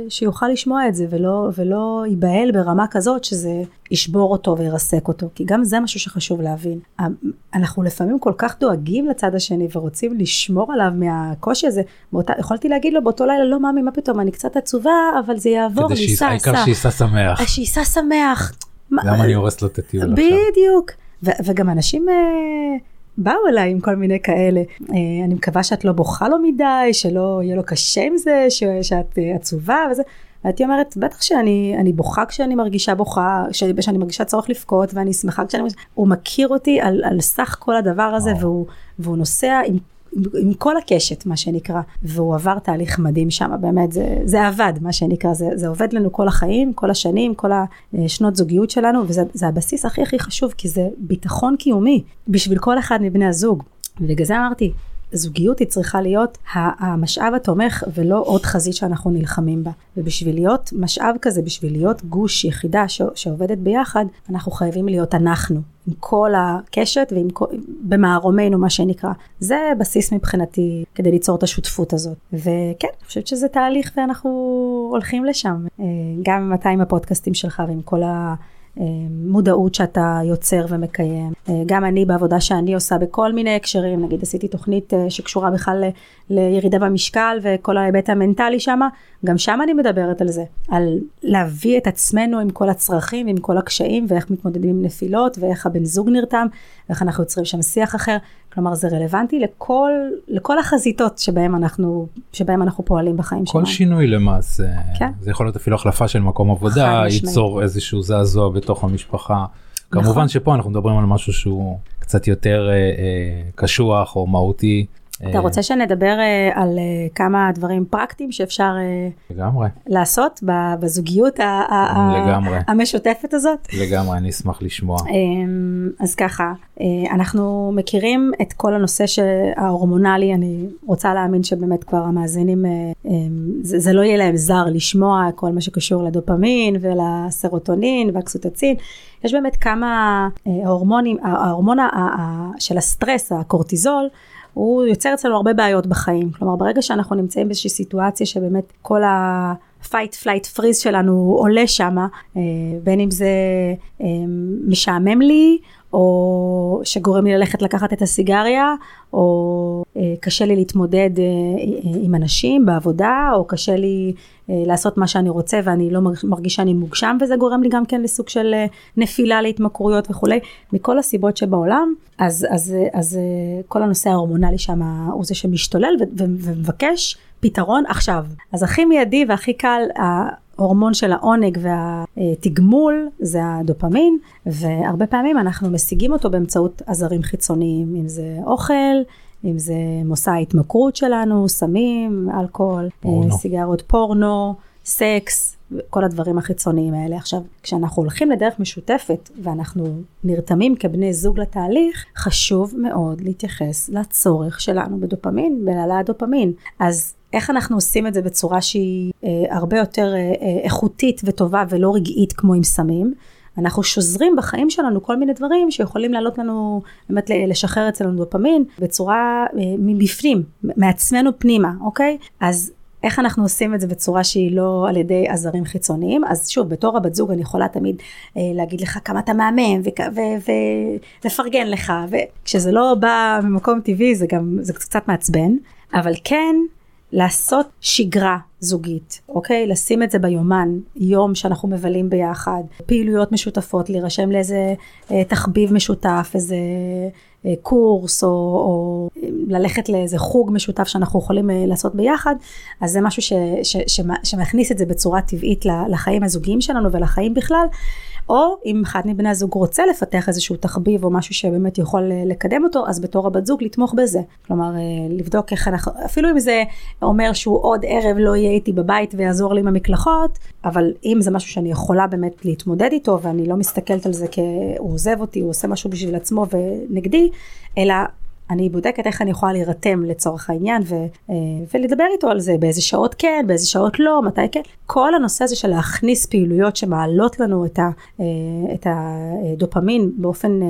שיוכל לשמוע את זה ולא, ולא ייבהל ברמה כזאת שזה ישבור אותו וירסק אותו. כי גם זה משהו שחשוב להבין. אנחנו לפעמים כל כך דואגים לצד השני ורוצים לשמור עליו מהקושי הזה. באותה, יכולתי להגיד לו באותו לילה, לא מאמי, מה פתאום, אני קצת עצובה, אבל זה יעבור, ניסע, שייסע, העיקר סע. שייסע שמח. אז שייסע שמח. מה- למה אני הורס לו את הטיול עכשיו? בדיוק. וגם אנשים אה, באו אליי עם כל מיני כאלה. אה, אני מקווה שאת לא בוכה לו מדי, שלא יהיה לו קשה עם זה, שאת אה, עצובה וזה. הייתי אומרת, בטח שאני בוכה כשאני מרגישה בוכה, שאני, שאני מרגישה צורך לבכות, ואני שמחה כשאני מרגישה... הוא מכיר אותי על, על סך כל הדבר הזה, והוא, והוא נוסע עם עם, עם כל הקשת, מה שנקרא, והוא עבר תהליך מדהים שם, באמת, זה, זה עבד, מה שנקרא, זה, זה עובד לנו כל החיים, כל השנים, כל השנות זוגיות שלנו, וזה הבסיס הכי הכי חשוב, כי זה ביטחון קיומי בשביל כל אחד מבני הזוג. ובגלל זה אמרתי, זוגיות היא צריכה להיות המשאב התומך ולא עוד חזית שאנחנו נלחמים בה. ובשביל להיות משאב כזה, בשביל להיות גוש, יחידה שעובדת ביחד, אנחנו חייבים להיות אנחנו, עם כל הקשת ועם כל, במערומינו מה שנקרא. זה בסיס מבחינתי כדי ליצור את השותפות הזאת. וכן, אני חושבת שזה תהליך ואנחנו הולכים לשם. אה, גם עם 200 הפודקאסטים שלך ועם כל ה... אה, מודעות שאתה יוצר ומקיים. אה, גם אני בעבודה שאני עושה בכל מיני הקשרים, נגיד עשיתי תוכנית אה, שקשורה בכלל לירידה במשקל וכל ההיבט המנטלי שם, גם שם אני מדברת על זה, על להביא את עצמנו עם כל הצרכים, עם כל הקשיים ואיך מתמודדים עם נפילות ואיך הבן זוג נרתם ואיך אנחנו יוצרים שם שיח אחר. כלומר זה רלוונטי לכל, לכל החזיתות שבהם אנחנו, שבהם אנחנו פועלים בחיים שלנו. כל שינוי למעשה, כן? זה יכול להיות אפילו החלפה של מקום עבודה, ייצור איזשהו זעזוע בתוך המשפחה. נכון. כמובן שפה אנחנו מדברים על משהו שהוא קצת יותר אה, אה, קשוח או מהותי. אתה רוצה שנדבר אה, על אה, כמה דברים פרקטיים שאפשר אה, לגמרי. לעשות בזוגיות לגמרי. המשותפת הזאת? לגמרי, אני אשמח לשמוע. אמ, אז ככה, אנחנו מכירים את כל הנושא ההורמונלי, אני רוצה להאמין שבאמת כבר המאזינים, זה, זה לא יהיה להם זר לשמוע כל מה שקשור לדופמין ולסרוטונין והקסוטצין. יש באמת כמה הורמונים, ההורמון של הסטרס, הקורטיזול, הוא יוצר אצלנו הרבה בעיות בחיים. כלומר, ברגע שאנחנו נמצאים באיזושהי סיטואציה שבאמת כל ה... fight flight freeze שלנו עולה שמה, אה, בין אם זה אה, משעמם לי, או שגורם לי ללכת לקחת את הסיגריה, או אה, קשה לי להתמודד עם אנשים בעבודה, או קשה לי לעשות מה שאני רוצה ואני לא מרגישה שאני מוגשם, וזה גורם לי גם כן לסוג של נפילה להתמכרויות וכולי, מכל הסיבות שבעולם, אז, אז, אז כל הנושא ההורמונלי שם הוא זה שמשתולל ומבקש פתרון עכשיו. אז הכי מיידי והכי קל, ההורמון של העונג והתגמול זה הדופמין, והרבה פעמים אנחנו משיגים אותו באמצעות עזרים חיצוניים, אם זה אוכל, אם זה מושא ההתמכרות שלנו, סמים, אלכוהול, פורנו. סיגרות פורנו, סקס, כל הדברים החיצוניים האלה. עכשיו, כשאנחנו הולכים לדרך משותפת ואנחנו נרתמים כבני זוג לתהליך, חשוב מאוד להתייחס לצורך שלנו בדופמין, בהעלאת דופמין. אז איך אנחנו עושים את זה בצורה שהיא אה, הרבה יותר אה, אה, איכותית וטובה ולא רגעית כמו עם סמים. אנחנו שוזרים בחיים שלנו כל מיני דברים שיכולים לעלות לנו, באמת לשחרר אצלנו דופמין בצורה אה, מבפנים, מעצמנו פנימה, אוקיי? אז איך אנחנו עושים את זה בצורה שהיא לא על ידי עזרים חיצוניים? אז שוב, בתור הבת זוג אני יכולה תמיד אה, להגיד לך כמה אתה מהמם ולפרגן לך, וכשזה לא בא ממקום טבעי זה גם, זה קצת מעצבן, אבל כן לעשות שגרה זוגית, אוקיי? לשים את זה ביומן, יום שאנחנו מבלים ביחד, פעילויות משותפות, להירשם לאיזה אה, תחביב משותף, איזה אה, קורס, או, או ללכת לאיזה חוג משותף שאנחנו יכולים אה, לעשות ביחד, אז זה משהו ש, ש, ש, שמכניס את זה בצורה טבעית לחיים הזוגיים שלנו ולחיים בכלל. או אם אחד מבני הזוג רוצה לפתח איזשהו תחביב או משהו שבאמת יכול אה, לקדם אותו, אז בתור הבת זוג לתמוך בזה. כלומר, אה, לבדוק איך אנחנו, אפילו אם זה אומר שהוא עוד ערב לא יהיה איתי בבית ויעזור לי עם המקלחות, אבל אם זה משהו שאני יכולה באמת להתמודד איתו ואני לא מסתכלת על זה כהוא עוזב אותי, הוא עושה משהו בשביל עצמו ונגדי, אלא אני בודקת איך אני יכולה להירתם לצורך העניין ו, אה, ולדבר איתו על זה, באיזה שעות כן, באיזה שעות לא, מתי כן. כל הנושא הזה של להכניס פעילויות שמעלות לנו את, ה, אה, את הדופמין באופן אה,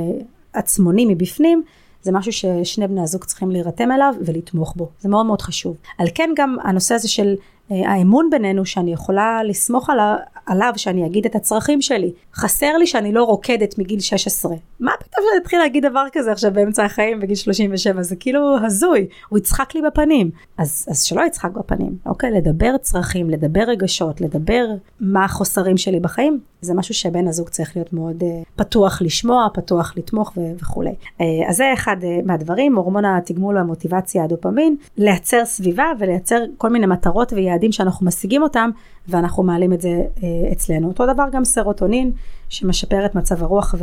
עצמוני מבפנים, זה משהו ששני בני הזוג צריכים להירתם אליו ולתמוך בו. זה מאוד מאוד חשוב. על כן גם הנושא הזה של האמון בינינו, שאני יכולה לסמוך על, עליו שאני אגיד את הצרכים שלי. חסר לי שאני לא רוקדת מגיל 16. מה פתאום שאני אתחיל להגיד דבר כזה עכשיו באמצע החיים בגיל 37? זה כאילו הזוי, הוא יצחק לי בפנים. אז, אז שלא יצחק בפנים, אוקיי? לדבר צרכים, לדבר רגשות, לדבר מה החוסרים שלי בחיים, זה משהו שבן הזוג צריך להיות מאוד uh, פתוח לשמוע, פתוח לתמוך ו- וכולי. Uh, אז זה אחד uh, מהדברים, הורמון התגמול והמוטיבציה, הדופמין, לייצר סביבה ולייצר כל מיני מטרות ויעדים שאנחנו משיגים אותם, ואנחנו מעלים את זה uh, אצלנו. אותו דבר גם סרוטונין, שמשפר את מצב הרוח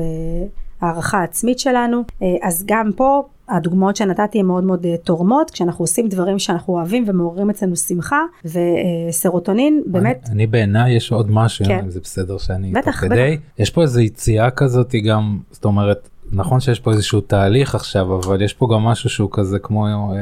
והערכה העצמית שלנו, uh, אז גם פה הדוגמאות שנתתי הן מאוד מאוד תורמות, כשאנחנו עושים דברים שאנחנו אוהבים ומעוררים אצלנו שמחה, וסרוטונין באמת... אני, אני בעיניי יש עוד משהו, כן. אם זה בסדר שאני בטח. בטח. יש פה איזו יציאה כזאת גם, זאת אומרת, נכון שיש פה איזשהו תהליך עכשיו, אבל יש פה גם משהו שהוא כזה כמו, אה, אה,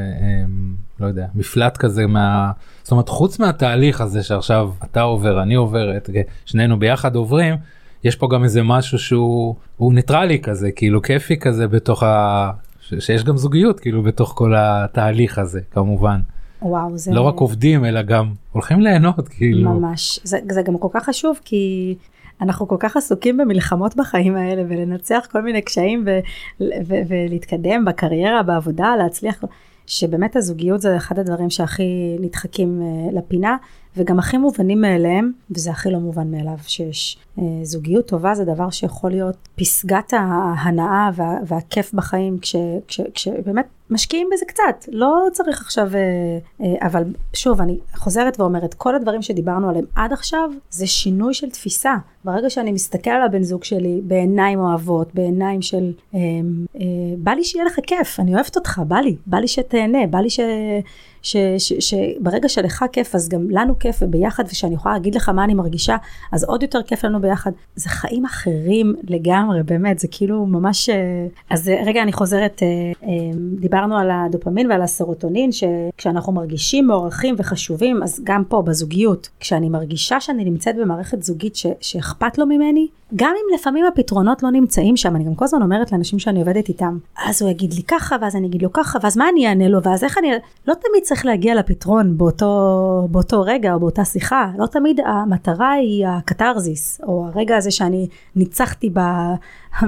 לא יודע, מפלט כזה מה... זאת אומרת, חוץ מהתהליך הזה שעכשיו אתה עובר, אני עוברת, שנינו ביחד עוברים, יש פה גם איזה משהו שהוא ניטרלי כזה, כאילו כיפי כזה בתוך ה... שיש גם זוגיות כאילו בתוך כל התהליך הזה כמובן. וואו זה לא רק עובדים אלא גם הולכים ליהנות כאילו. ממש. זה, זה גם כל כך חשוב כי אנחנו כל כך עסוקים במלחמות בחיים האלה ולנצח כל מיני קשיים ו- ו- ולהתקדם בקריירה בעבודה להצליח שבאמת הזוגיות זה אחד הדברים שהכי נדחקים uh, לפינה וגם הכי מובנים מאליהם וזה הכי לא מובן מאליו שיש. uh, זוגיות טובה זה דבר שיכול להיות פסגת ההנאה וה, והכיף בחיים כש, כש, כשבאמת משקיעים בזה קצת לא צריך עכשיו uh, uh, אבל שוב אני חוזרת ואומרת כל הדברים שדיברנו עליהם עד עכשיו זה שינוי של תפיסה. ברגע שאני מסתכל על הבן זוג שלי בעיניים אוהבות בעיניים של uh, uh, בא לי שיהיה לך כיף אני אוהבת אותך בא לי בא לי שתהנה בא לי ש... שברגע שלך כיף אז גם לנו כיף וביחד ושאני יכולה להגיד לך מה אני מרגישה אז עוד יותר כיף לנו ביחד. זה חיים אחרים לגמרי באמת זה כאילו ממש אז רגע אני חוזרת דיברנו על הדופמין ועל הסרוטונין שכשאנחנו מרגישים מוערכים וחשובים אז גם פה בזוגיות כשאני מרגישה שאני נמצאת במערכת זוגית ש, שאכפת לו ממני גם אם לפעמים הפתרונות לא נמצאים שם, אני גם כל הזמן אומרת לאנשים שאני עובדת איתם, אז הוא יגיד לי ככה, ואז אני אגיד לו ככה, ואז מה אני אענה לו, ואז איך אני... לא תמיד צריך להגיע לפתרון באותו, באותו רגע או באותה שיחה, לא תמיד המטרה היא הקתרזיס, או הרגע הזה שאני ניצחתי ב,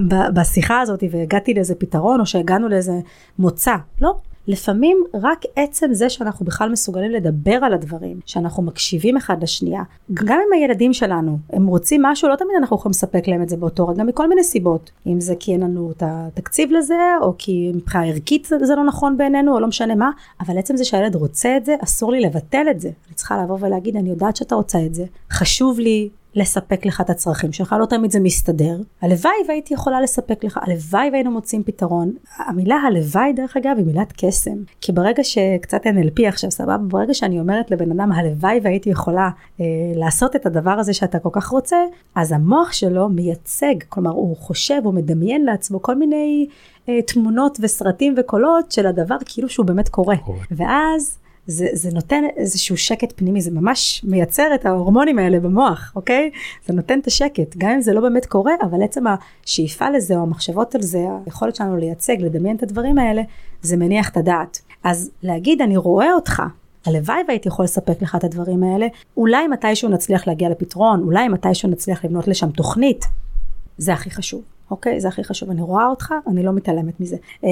ב, בשיחה הזאת והגעתי לאיזה פתרון, או שהגענו לאיזה מוצא. לא, לפעמים רק עצם זה שאנחנו בכלל מסוגלים לדבר על הדברים, שאנחנו מקשיבים אחד לשנייה, גם עם הילדים שלנו, הם רוצים משהו, לא תמיד אנחנו יכולים לספק להם את זה באותו רגע, מכל מיני סיבות. אם זה כי אין לנו את התקציב לזה, או כי מבחינה ערכית זה לא נכון בעינינו, או לא משנה מה, אבל עצם זה שהילד רוצה את זה, אסור לי לבטל את זה. אני צריכה לבוא ולהגיד, אני יודעת שאתה רוצה את זה, חשוב לי לספק לך את הצרכים שלך, לא תמיד זה מסתדר. הלוואי והייתי יכולה לספק לך, הלוואי והיינו מוצאים פתרון. המילה הלוואי דרך אגב היא מילת קסם, כי ברגע שקצת NLP עכשיו סבבה, ברגע שאני אומרת לבן אדם הלוואי והייתי יכולה אה, לעשות את הדבר הזה שאתה כל כך רוצה, אז המוח שלו מייצג, כלומר הוא חושב, הוא מדמיין לעצמו כל מיני אה, תמונות וסרטים וקולות של הדבר כאילו שהוא באמת קורה. קורה. ואז זה, זה נותן איזשהו שקט פנימי, זה ממש מייצר את ההורמונים האלה במוח, אוקיי? זה נותן את השקט, גם אם זה לא באמת קורה, אבל עצם השאיפה לזה או המחשבות על זה, היכולת שלנו לייצג, לדמיין את הדברים האלה, זה מניח את הדעת. אז להגיד, אני רואה אותך, הלוואי והייתי יכול לספק לך את הדברים האלה, אולי מתישהו נצליח להגיע לפתרון, אולי מתישהו נצליח לבנות לשם תוכנית, זה הכי חשוב. אוקיי? זה הכי חשוב. אני רואה אותך, אני לא מתעלמת מזה. אה,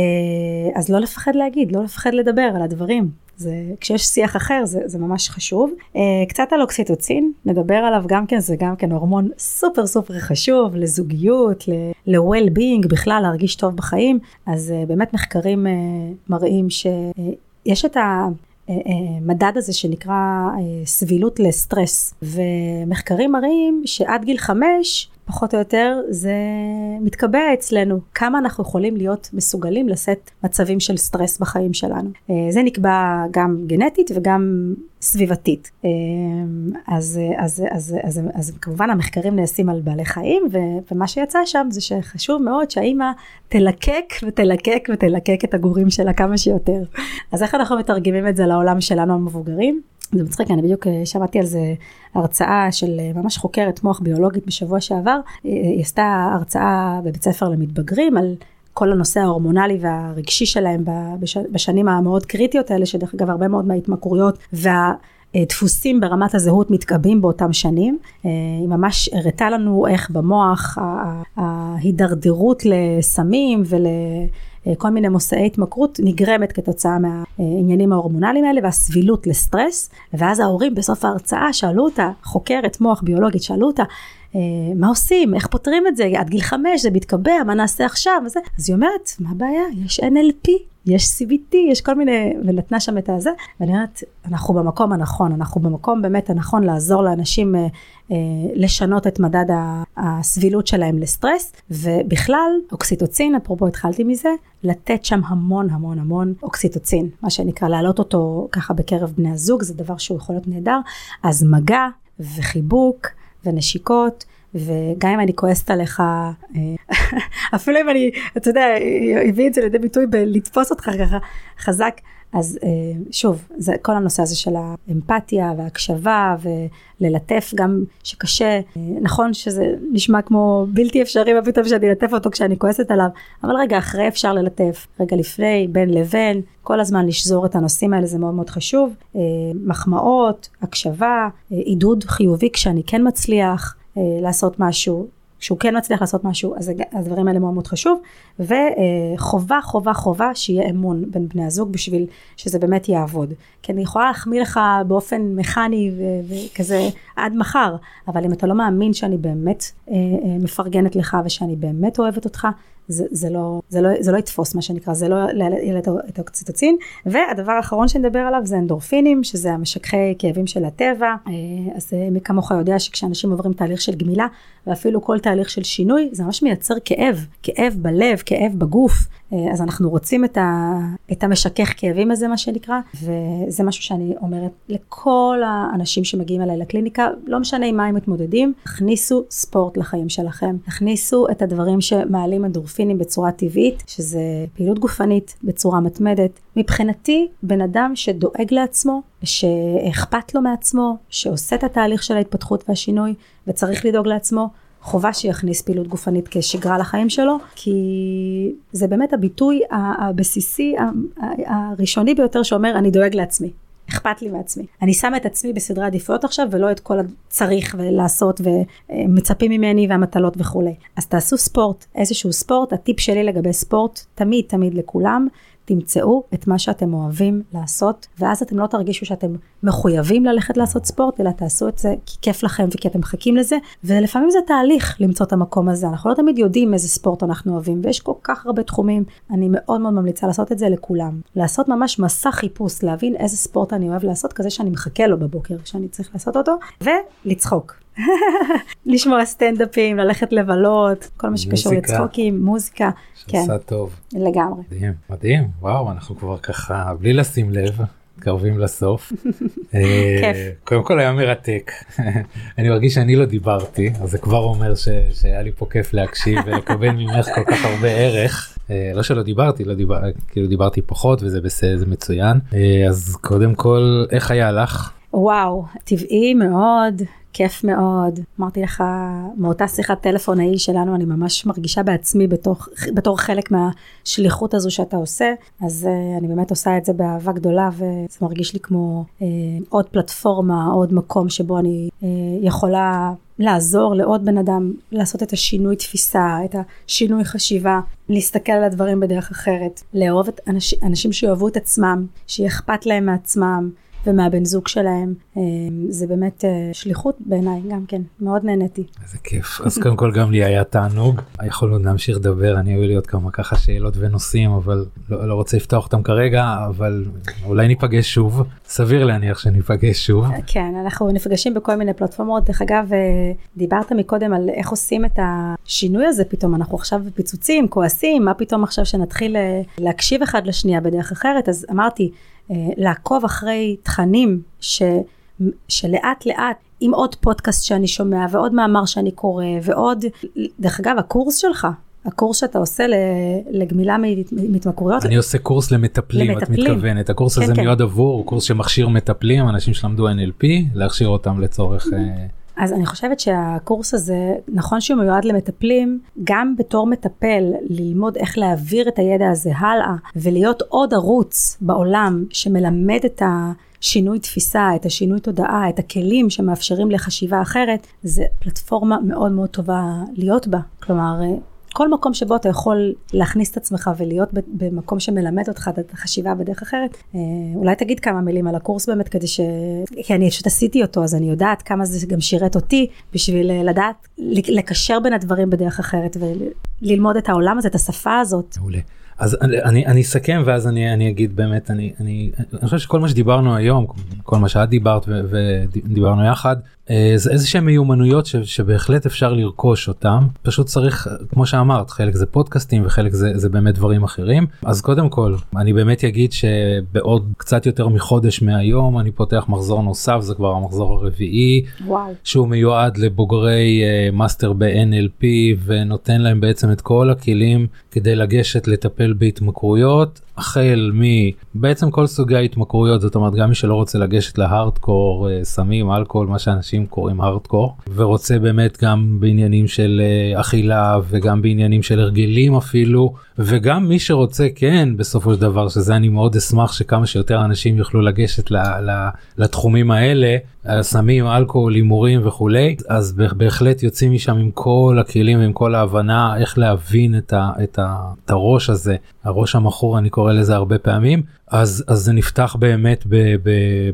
אז לא לפחד להגיד, לא לפחד לדבר על הדברים. זה, כשיש שיח אחר זה, זה ממש חשוב. Uh, קצת על אוקסיטוצין, נדבר עליו גם כן, זה גם כן הורמון סופר סופר חשוב לזוגיות, ל-well-being, בכלל להרגיש טוב בחיים. אז uh, באמת מחקרים uh, מראים שיש uh, את ה... מדד הזה שנקרא סבילות לסטרס ומחקרים מראים שעד גיל חמש פחות או יותר זה מתקבע אצלנו, כמה אנחנו יכולים להיות מסוגלים לשאת מצבים של סטרס בחיים שלנו. אה, זה נקבע גם גנטית וגם סביבתית. אה, אז, אז, אז, אז, אז, אז כמובן המחקרים נעשים על בעלי חיים ומה שיצא שם זה שחשוב מאוד שהאימא תלקק ותלקק ותלקק את הגורים שלה כמה שיותר. אז איך אנחנו מתרגמים את זה לעולם שלנו המבוגרים? זה מצחיק, אני בדיוק אה, שמעתי על זה הרצאה של אה, ממש חוקרת מוח ביולוגית בשבוע שעבר, אה, היא עשתה הרצאה בבית ספר למתבגרים על כל הנושא ההורמונלי והרגשי שלהם בשנים המאוד קריטיות האלה, שדרך אגב הרבה מאוד מההתמכרויות וה... דפוסים ברמת הזהות מתקבעים באותם שנים. היא ממש הראתה לנו איך במוח ההידרדרות לסמים ול... כל מיני מושאי התמכרות נגרמת כתוצאה מהעניינים ההורמונליים האלה והסבילות לסטרס ואז ההורים בסוף ההרצאה שאלו אותה חוקרת מוח ביולוגית שאלו אותה מה עושים? איך פותרים את זה? עד גיל חמש זה מתקבע מה נעשה עכשיו? וזה אז היא אומרת מה הבעיה? יש NLP יש CBT, יש כל מיני, ונתנה שם את הזה, ואני אומרת, אנחנו במקום הנכון, אנחנו במקום באמת הנכון לעזור לאנשים אה, אה, לשנות את מדד הסבילות שלהם לסטרס, ובכלל, אוקסיטוצין, אפרופו התחלתי מזה, לתת שם המון המון המון אוקסיטוצין, מה שנקרא להעלות אותו ככה בקרב בני הזוג, זה דבר שהוא יכול להיות נהדר, אז מגע וחיבוק ונשיקות. וגם אם אני כועסת עליך, אה, אפילו אם אני, אתה יודע, הביא את זה לידי ביטוי בלתפוס אותך ככה חזק, אז אה, שוב, זה כל הנושא הזה של האמפתיה וההקשבה וללטף גם שקשה, אה, נכון שזה נשמע כמו בלתי אפשרי מה פתאום שאני אלטף אותו כשאני כועסת עליו, אבל רגע אחרי אפשר ללטף, רגע לפני, בין לבין, כל הזמן לשזור את הנושאים האלה זה מאוד מאוד חשוב, מחמאות, הקשבה, עידוד חיובי כשאני כן מצליח. אה, לעשות משהו, כשהוא כן מצליח לעשות משהו, אז הדברים האלה מאוד מאוד חשוב, וחובה חובה חובה שיהיה אמון בין בני הזוג בשביל שזה באמת יעבוד. כי אני יכולה להחמיא לך באופן מכני וכזה עד מחר, אבל אם אתה לא מאמין שאני באמת אה, אה, מפרגנת לך ושאני באמת אוהבת אותך, זה, זה, לא, זה, לא, זה לא יתפוס מה שנקרא, זה לא יעלה את האוקציטוצין. והדבר האחרון שנדבר עליו זה אנדורפינים, שזה המשככי כאבים של הטבע. אה, אז מי כמוך יודע שכשאנשים עוברים תהליך של גמילה, ואפילו כל תהליך של שינוי, זה ממש מייצר כאב, כאב בלב, כאב בגוף. אה, אז אנחנו רוצים את, ה, את המשכך כאבים הזה, מה שנקרא, וזה משהו שאני אומרת לכל האנשים שמגיעים אליי לקליניקה, לא משנה עם מה הם מתמודדים, הכניסו ספורט לחיים שלכם, הכניסו את הדברים שמעלים אנדורפינים בצורה טבעית, שזה פעילות גופנית בצורה מתמדת. מבחינתי, בן אדם שדואג לעצמו, שאכפת לו מעצמו, שעושה את התהליך של ההתפתחות והשינוי, וצריך לדאוג לעצמו, חובה שיכניס פעילות גופנית כשגרה לחיים שלו, כי זה באמת הביטוי הבסיסי הראשוני ביותר שאומר אני דואג לעצמי. אכפת לי מעצמי. אני שמה את עצמי בסדרי עדיפויות עכשיו ולא את כל הצריך ולעשות ומצפים ממני והמטלות וכולי. אז תעשו ספורט, איזשהו ספורט, הטיפ שלי לגבי ספורט, תמיד תמיד לכולם, תמצאו את מה שאתם אוהבים לעשות, ואז אתם לא תרגישו שאתם מחויבים ללכת לעשות ספורט, אלא תעשו את זה כי כיף לכם וכי אתם מחכים לזה, ולפעמים זה תהליך למצוא את המקום הזה, אנחנו לא תמיד יודעים איזה ספורט אנחנו אוהבים, ויש כל כך הרבה תחומים, אני מאוד מאוד ממליצה לעשות את זה לכולם. לעשות ממש מסע חיפוש, להבין איזה ספורט אני אוהב לעשות, כזה שאני מחכה לו בבוקר, שאני צריך לעשות אותו, ולצחוק. לשמוע סטנדאפים, ללכת לבלות, כל מה שקשור לצחוקים, מוזיקה. כן. שעושה טוב. לגמרי. מדהים, מדהים, וואו, אנחנו כבר ככה, בלי לשים לב, מתקרבים לסוף. אה, כיף. קודם כל היה מרתק. אני מרגיש שאני לא דיברתי, אז זה כבר אומר ש... שהיה לי פה כיף להקשיב ולקבל ממך כל כך הרבה ערך. אה, לא שלא דיברתי, לא דיבר... כאילו דיברתי פחות וזה בסדר, זה מצוין. אה, אז קודם כל, איך היה לך? וואו, טבעי מאוד, כיף מאוד. אמרתי לך, מאותה שיחת טלפון ההיא שלנו, אני ממש מרגישה בעצמי בתוך, בתור חלק מהשליחות הזו שאתה עושה, אז uh, אני באמת עושה את זה באהבה גדולה, וזה מרגיש לי כמו uh, עוד פלטפורמה, עוד מקום שבו אני uh, יכולה לעזור לעוד בן אדם לעשות את השינוי תפיסה, את השינוי חשיבה, להסתכל על הדברים בדרך אחרת, לאהוב את אנש, אנשים שאוהבו את עצמם, שיהיה אכפת להם מעצמם, ומהבן זוג שלהם. אה, זה באמת אה, שליחות בעיניי גם כן, מאוד נהניתי. איזה כיף. אז קודם כל גם לי היה תענוג. יכולנו להמשיך לדבר, אני היו לי עוד כמה ככה שאלות ונושאים, אבל לא, לא רוצה לפתוח אותם כרגע, אבל אולי ניפגש שוב. סביר להניח שניפגש שוב. כן, אנחנו נפגשים בכל מיני פלטפורמות. דרך אגב, אה, דיברת מקודם על איך עושים את השינוי הזה פתאום, אנחנו עכשיו בפיצוצים, כועסים, מה פתאום עכשיו שנתחיל להקשיב אחד לשנייה בדרך אחרת, אז אמרתי, לעקוב אחרי תכנים ש, שלאט לאט עם עוד פודקאסט שאני שומע ועוד מאמר שאני קורא ועוד, דרך אגב הקורס שלך, הקורס שאתה עושה לגמילה מהתמכרויות. אני עושה קורס למטפלים, למטפלים. את מתכוונת, הקורס כן, הזה כן. מיועד עבור, קורס שמכשיר מטפלים, אנשים שלמדו NLP, להכשיר אותם לצורך... אז אני חושבת שהקורס הזה, נכון שהוא מיועד למטפלים, גם בתור מטפל, ללמוד איך להעביר את הידע הזה הלאה, ולהיות עוד ערוץ בעולם שמלמד את ה... השינוי תפיסה, את השינוי תודעה, את הכלים שמאפשרים לחשיבה אחרת, זה פלטפורמה מאוד מאוד טובה להיות בה. כלומר, כל מקום שבו אתה יכול להכניס את עצמך ולהיות במקום שמלמד אותך את החשיבה בדרך אחרת. אה, אולי תגיד כמה מילים על הקורס באמת כדי ש... כי אני פשוט עשיתי אותו אז אני יודעת כמה זה גם שירת אותי בשביל אה, לדעת לקשר בין הדברים בדרך אחרת וללמוד את העולם הזה, את השפה הזאת. מעולה. אז אני, אני אסכם ואז אני, אני אגיד באמת אני, אני, אני חושב שכל מה שדיברנו היום כל מה שאת דיברת ודיברנו יחד זה איזה שהם מיומנויות ש, שבהחלט אפשר לרכוש אותם פשוט צריך כמו שאמרת חלק זה פודקאסטים וחלק זה, זה באמת דברים אחרים. אז קודם כל אני באמת אגיד שבעוד קצת יותר מחודש מהיום אני פותח מחזור נוסף זה כבר המחזור הרביעי וואו. שהוא מיועד לבוגרי uh, מאסטר ב-NLP ונותן להם בעצם את כל הכלים כדי לגשת לטפל בהתמכרויות החל מבעצם כל סוגי ההתמכרויות זאת אומרת גם מי שלא רוצה לגשת להארדקור uh, סמים אלכוהול מה שאנשים אנשים קוראים הארדקור ורוצה באמת גם בעניינים של אה, אכילה וגם בעניינים של הרגלים אפילו וגם מי שרוצה כן בסופו של דבר שזה אני מאוד אשמח שכמה שיותר אנשים יוכלו לגשת ל, ל, לתחומים האלה סמים אלכוהול הימורים וכולי אז בהחלט יוצאים משם עם כל הכלים ועם כל ההבנה איך להבין את, ה, את, ה, את הראש הזה. הראש המכור אני קורא לזה הרבה פעמים אז אז זה נפתח באמת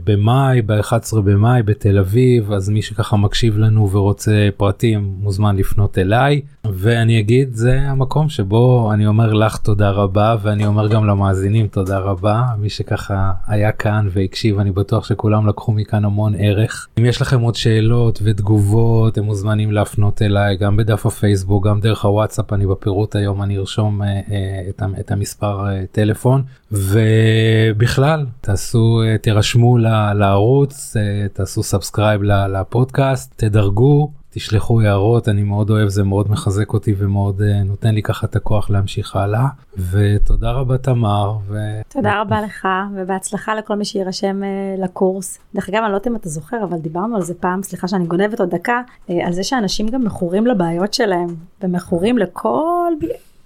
במאי ב-11 במאי בתל אביב אז מי שככה מקשיב לנו ורוצה פרטים מוזמן לפנות אליי. ואני אגיד זה המקום שבו אני אומר לך תודה רבה ואני אומר גם למאזינים תודה רבה. מי שככה היה כאן והקשיב אני בטוח שכולם לקחו מכאן המון ערך. אם יש לכם עוד שאלות ותגובות הם מוזמנים להפנות אליי גם בדף הפייסבוק גם דרך הוואטסאפ אני בפירוט היום אני ארשום אה, אה, את, את המספר אה, טלפון ובכלל תעשו אה, תירשמו לערוץ אה, תעשו subscribe לפודקאסט תדרגו תשלחו הערות אני מאוד אוהב זה מאוד מחזק אותי ומאוד uh, נותן לי ככה את הכוח להמשיך הלאה ותודה רבה תמר. ו... תודה רבה לך ובהצלחה לכל מי שיירשם לקורס. דרך אגב אני לא יודעת אם אתה זוכר אבל דיברנו על זה פעם סליחה שאני גונבת עוד דקה על זה שאנשים גם מכורים לבעיות שלהם ומכורים לכל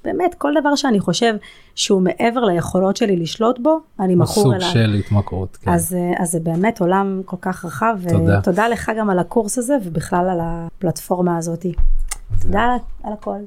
באמת כל דבר שאני חושב שהוא מעבר ליכולות שלי לשלוט בו, אני מכור אליו. סוג של התמכרות. כן. אז, אה, אז זה באמת עולם כל כך רחב, תודה. ותודה לך גם על הקורס הזה ובכלל על הפלטפורמה הזאתי. תודה על, על הכל.